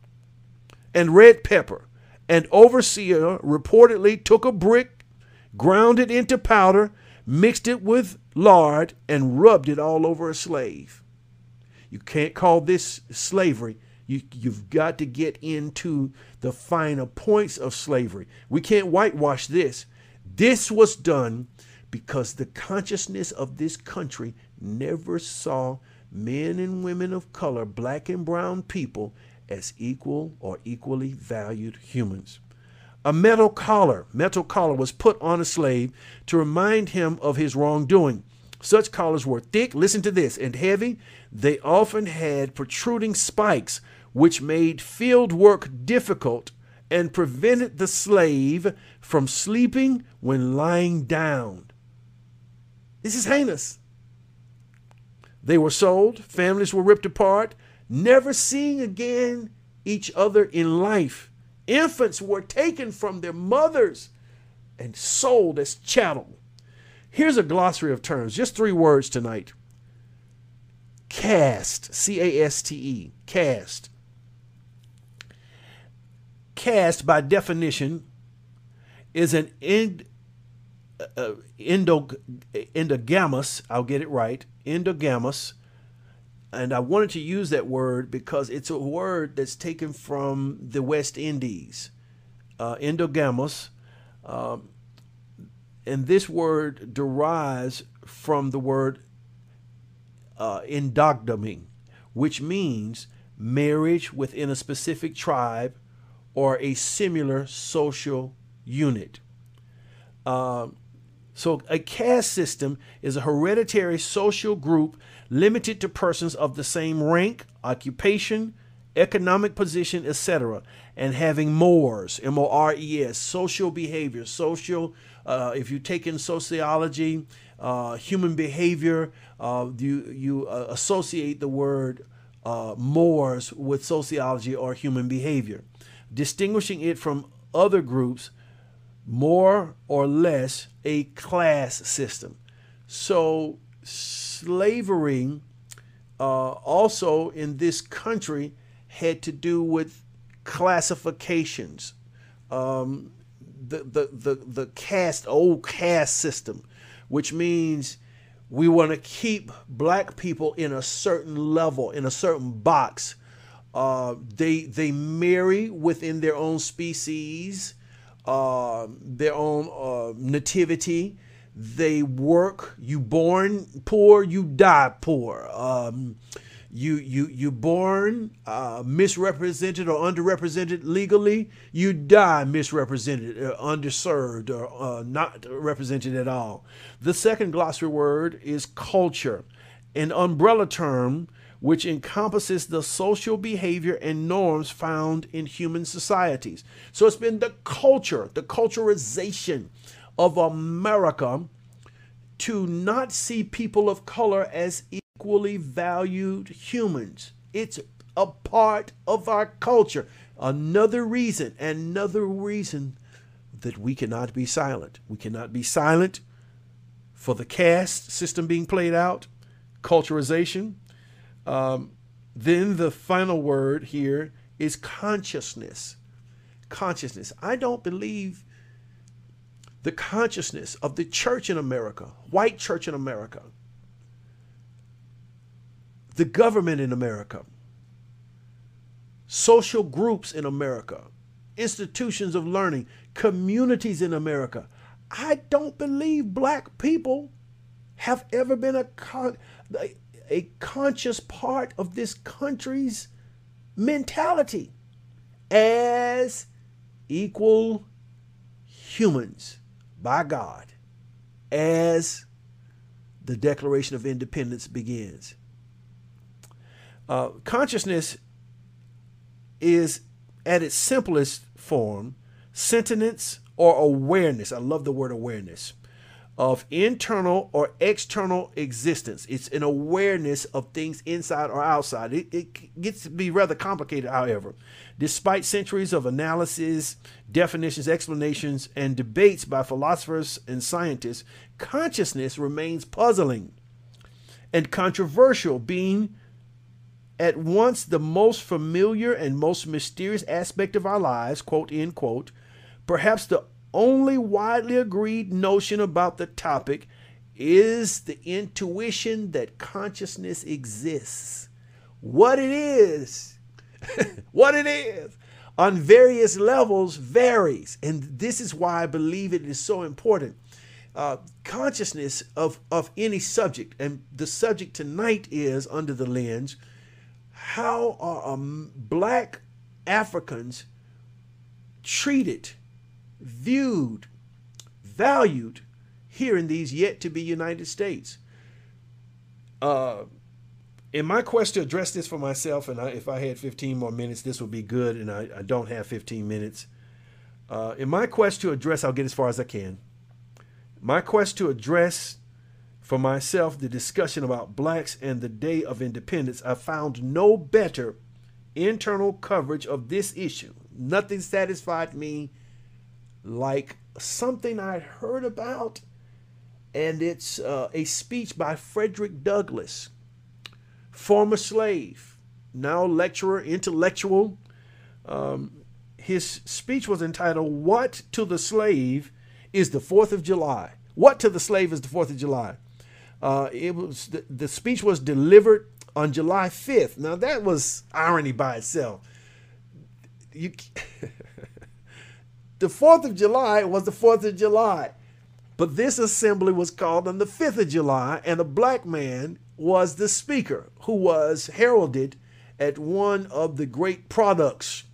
and red pepper. An overseer reportedly took a brick, ground it into powder, mixed it with lard, and rubbed it all over a slave. You can't call this slavery. You, you've got to get into the finer points of slavery. We can't whitewash this. This was done because the consciousness of this country never saw men and women of color, black and brown people, as equal or equally valued humans. A metal collar, metal collar was put on a slave to remind him of his wrongdoing. Such collars were thick, listen to this, and heavy. They often had protruding spikes, which made field work difficult and prevented the slave from sleeping when lying down. This is heinous. They were sold, families were ripped apart, never seeing again each other in life. Infants were taken from their mothers and sold as chattel. Here's a glossary of terms, just three words tonight. Caste, C A S T E, caste. Caste, by definition, is an end, uh, endo, endogamous, I'll get it right, endogamous. And I wanted to use that word because it's a word that's taken from the West Indies, uh, endogamous. Um, and this word derives from the word uh, endogamy, which means marriage within a specific tribe or a similar social unit. Um, so, a caste system is a hereditary social group limited to persons of the same rank, occupation, economic position, etc., and having mores, M O R E S, social behavior, social, uh, if you take in sociology, uh, human behavior, uh, you, you uh, associate the word uh, mores with sociology or human behavior, distinguishing it from other groups more or less a class system. So, slavery uh, also in this country had to do with classifications. Um, the, the, the, the caste, old caste system, which means we want to keep black people in a certain level, in a certain box. Uh, they, they marry within their own species uh, their own uh, nativity. They work. You born poor, you die poor. Um, you you you born uh, misrepresented or underrepresented legally. You die misrepresented, or underserved, or uh, not represented at all. The second glossary word is culture, an umbrella term which encompasses the social behavior and norms found in human societies. So it's been the culture, the culturization of America to not see people of color as equally valued humans. It's a part of our culture. Another reason, another reason that we cannot be silent. We cannot be silent for the caste system being played out, culturization, um, then the final word here is consciousness. Consciousness. I don't believe the consciousness of the church in America, white church in America, the government in America, social groups in America, institutions of learning, communities in America. I don't believe black people have ever been a con- a conscious part of this country's mentality as equal humans by God as the Declaration of Independence begins. Uh, consciousness is, at its simplest form, sentience or awareness. I love the word awareness of internal or external existence. It's an awareness of things inside or outside. It, it, gets to be rather complicated, however. Despite centuries of analysis, definitions, explanations, and debates by philosophers and scientists, consciousness remains puzzling and controversial, being at once the most familiar and most mysterious aspect of our lives, quote, end quote, perhaps the only widely agreed notion about the topic is the intuition that consciousness exists. What it is, what it is, on various levels varies. And this is why I believe it is so important. Uh, consciousness of, of any subject, and the subject tonight is under the lens how are um, black Africans treated, viewed, valued here in these yet to be United States? Uh, in my quest to address this for myself, and I, if I had 15 more minutes, this would be good, and I, I don't have 15 minutes. Uh, in my quest to address, I'll get as far as I can. My quest to address for myself the discussion about blacks and the Day of Independence, I found no better internal coverage of this issue. Nothing satisfied me like something I'd heard about, and it's uh, a speech by Frederick Douglass former slave, now lecturer, intellectual. Um, his speech was entitled, What to the Slave is the Fourth of July? What to the Slave is the Fourth of July? Uh, it was the, the speech was delivered on July 5th. Now that was irony by itself. You, the 4th of July was the 4th of July. But this assembly was called on the 5th of July, and a black man was the speaker who was heralded at one of the great products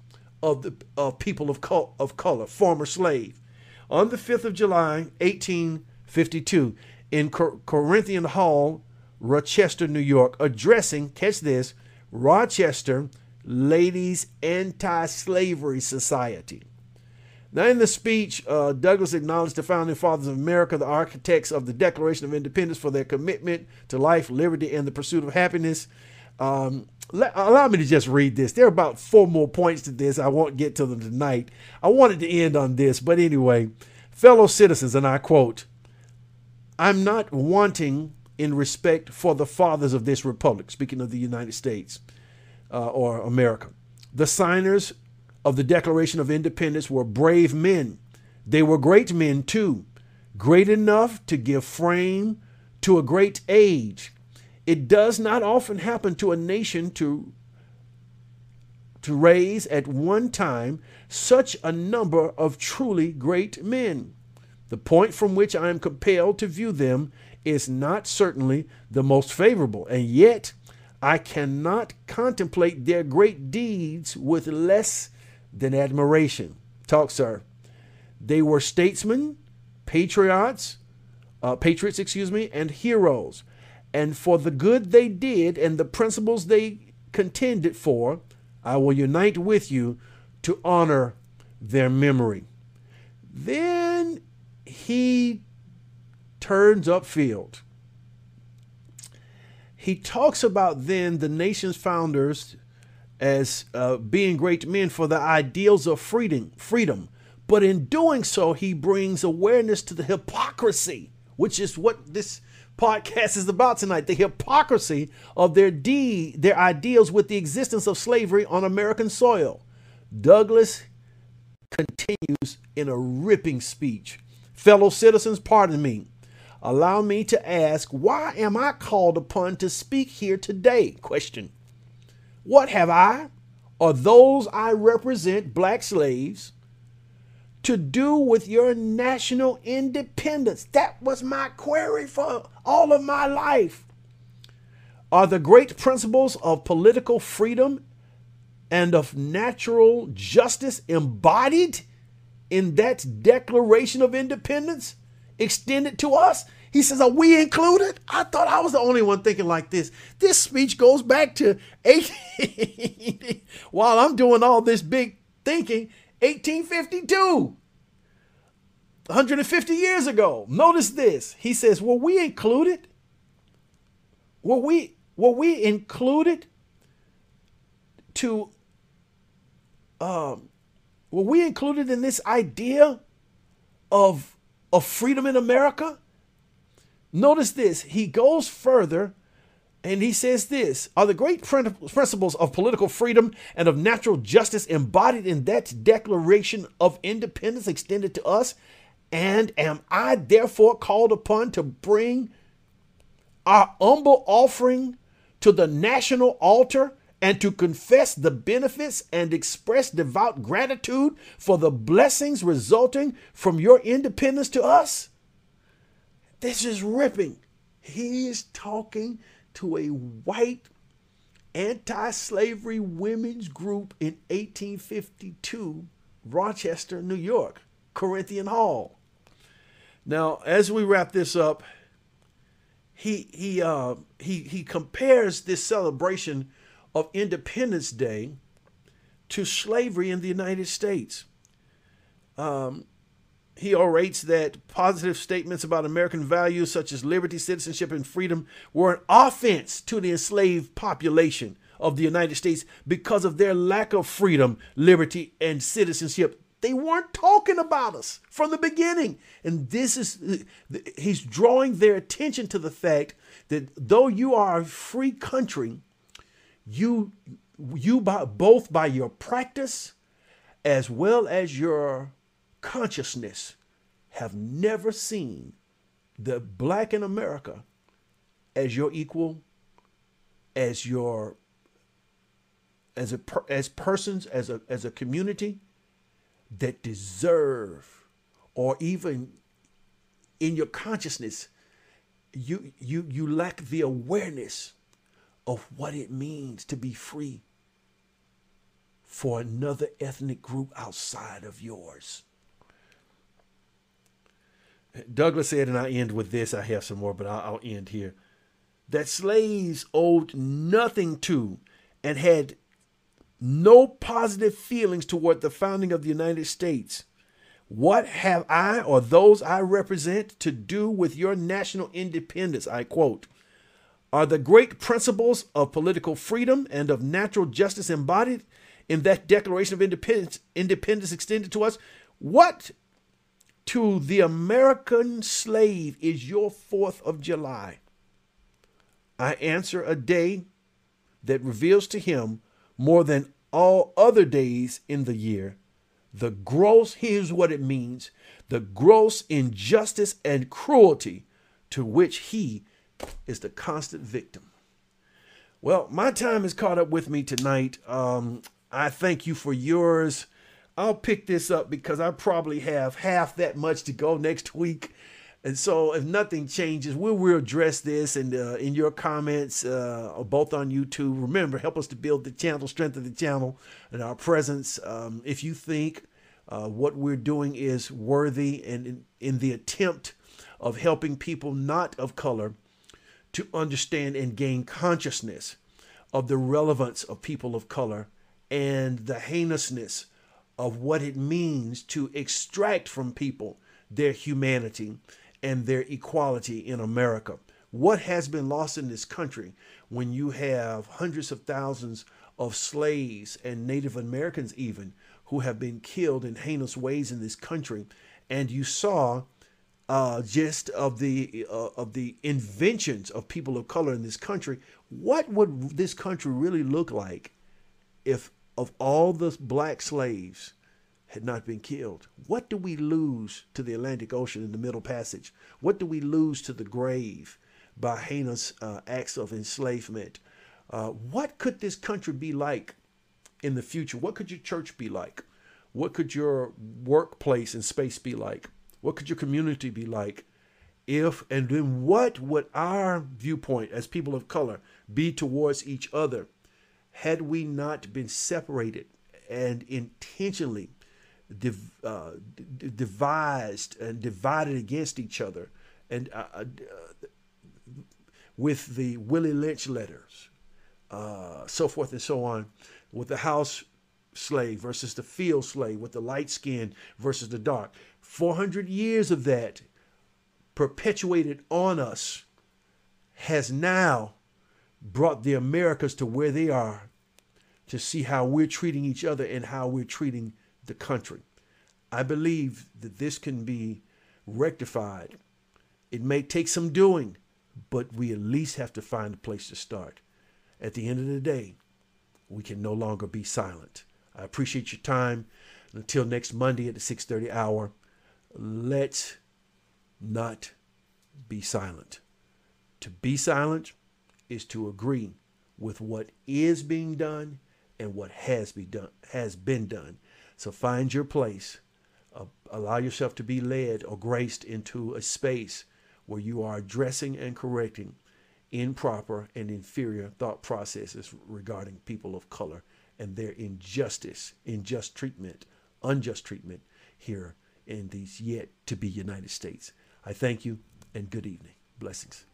of the of people of, col- of color, former slave, on the 5th of July, 1852, in Cor- Corinthian Hall, Rochester, New York, addressing, catch this, Rochester Ladies Anti Slavery Society. Now, in the speech, uh, Douglass acknowledged the founding fathers of America, the architects of the Declaration of Independence, for their commitment to life, liberty, and the pursuit of happiness. Um, let, allow me to just read this. There are about four more points to this. I won't get to them tonight. I wanted to end on this, but anyway, fellow citizens, and I quote I'm not wanting in respect for the fathers of this republic, speaking of the United States uh, or America. The signers of the Declaration of Independence were brave men. They were great men too, great enough to give frame to a great age. It does not often happen to a nation to, to raise at one time such a number of truly great men. The point from which I am compelled to view them is not certainly the most favorable, and yet I cannot contemplate their great deeds with less than admiration. Talk, sir. They were statesmen, patriots, uh, patriots, excuse me, and heroes. And for the good they did and the principles they contended for, I will unite with you to honor their memory. Then he turns upfield. He talks about then the nation's founders as uh, being great men for the ideals of freedom, freedom. But in doing so, he brings awareness to the hypocrisy, which is what this podcast is about tonight the hypocrisy of their deed, their ideals with the existence of slavery on American soil. Douglass continues in a ripping speech. Fellow citizens, pardon me. Allow me to ask, why am I called upon to speak here today? Question. What have I, or those I represent, black slaves, to do with your national independence? That was my query for all of my life. Are the great principles of political freedom and of natural justice embodied in that Declaration of Independence extended to us? He says, Are we included? I thought I was the only one thinking like this. This speech goes back to 18. While I'm doing all this big thinking, 1852. 150 years ago. Notice this. He says, Were we included? Were we were we included to um were we included in this idea of of freedom in America? Notice this. He goes further And he says this are the great principles of political freedom and of natural justice embodied in that Declaration of Independence extended to us. And am I therefore called upon to bring our humble offering to the national altar and to confess the benefits and express devout gratitude for the blessings resulting from your independence to us? This is ripping. He is talking to a white anti slavery women's group in 1852, Rochester, New York, Corinthian Hall. Now, as we wrap this up, he he uh, he he compares this celebration of Independence Day to slavery in the United States. Um, he orates that positive statements about American values such as liberty, citizenship, and freedom were an offense to the enslaved population of the United States because of their lack of freedom, liberty, and citizenship. They weren't talking about us from the beginning. And this is, he's drawing their attention to the fact that though you are a free country, you, you by, both by your practice as well as your consciousness have never seen the black in America as your equal, as your as a as persons as a as a community that deserve or even in your consciousness you you you lack the awareness of what it means to be free for another ethnic group outside of yours Douglass said, and I end with this. I have some more, but I'll, I'll end here. That slaves owed nothing to and had no positive feelings toward the founding of the United States. What have I or those I represent to do with your national independence? I quote. Are the great principles of political freedom and of natural justice embodied in that Declaration of Independence, independence extended to us? What to the American slave is your 4th of July? I answer a day that reveals to him more than all other days in the year the gross, here's what it means the gross injustice and cruelty to which he is the constant victim. Well, my time is caught up with me tonight. Um, I thank you for yours. I'll pick this up because I probably have half that much to go next week. And so, if nothing changes, we will address this and uh, in your comments, uh, both on YouTube. Remember, help us to build the channel, strengthen the channel, and our presence. Um, if you think uh, what we're doing is worthy and in, in the attempt of helping people not of color to understand and gain consciousness of the relevance of people of color and the heinousness of what it means to extract from people their humanity and their equality in America. What has been lost in this country when you have hundreds of thousands of slaves and Native Americans, even who have been killed in heinous ways in this country, and you saw uh, just of the uh, of the inventions of people of color in this country, what would this country really look like if of all the black slaves had not been killed, what do we lose to the Atlantic Ocean in the Middle Passage? What do we lose to the grave by heinous uh, acts of enslavement? Uh, what could this country be like in the future? What could your church be like? What could your workplace and space be like? What could your community be like? If and then what would our viewpoint as people of color be towards each other had we not been separated and intentionally div, uh, d- devised and divided against each other and uh, uh, with the Willie Lynch letters, uh, so forth and so on, with the house slave versus the field slave, with the light skin versus the dark. 400 years of that perpetuated on us has now brought the Americas to where they are to see how we're treating each other and how we're treating the country. I believe that this can be rectified. It may take some doing, but we at least have to find a place to start. At the end of the day, we can no longer be silent. I appreciate your time. Until next Monday at the 6:30 hour, let's not be silent. To be silent is to agree with what is being done and what has be done has been done. So find your place. Uh, allow yourself to be led or graced into a space where you are addressing and correcting improper and inferior thought processes regarding people of color and their injustice, unjust treatment, unjust treatment here in these yet to be United States. I thank you and good evening. Blessings.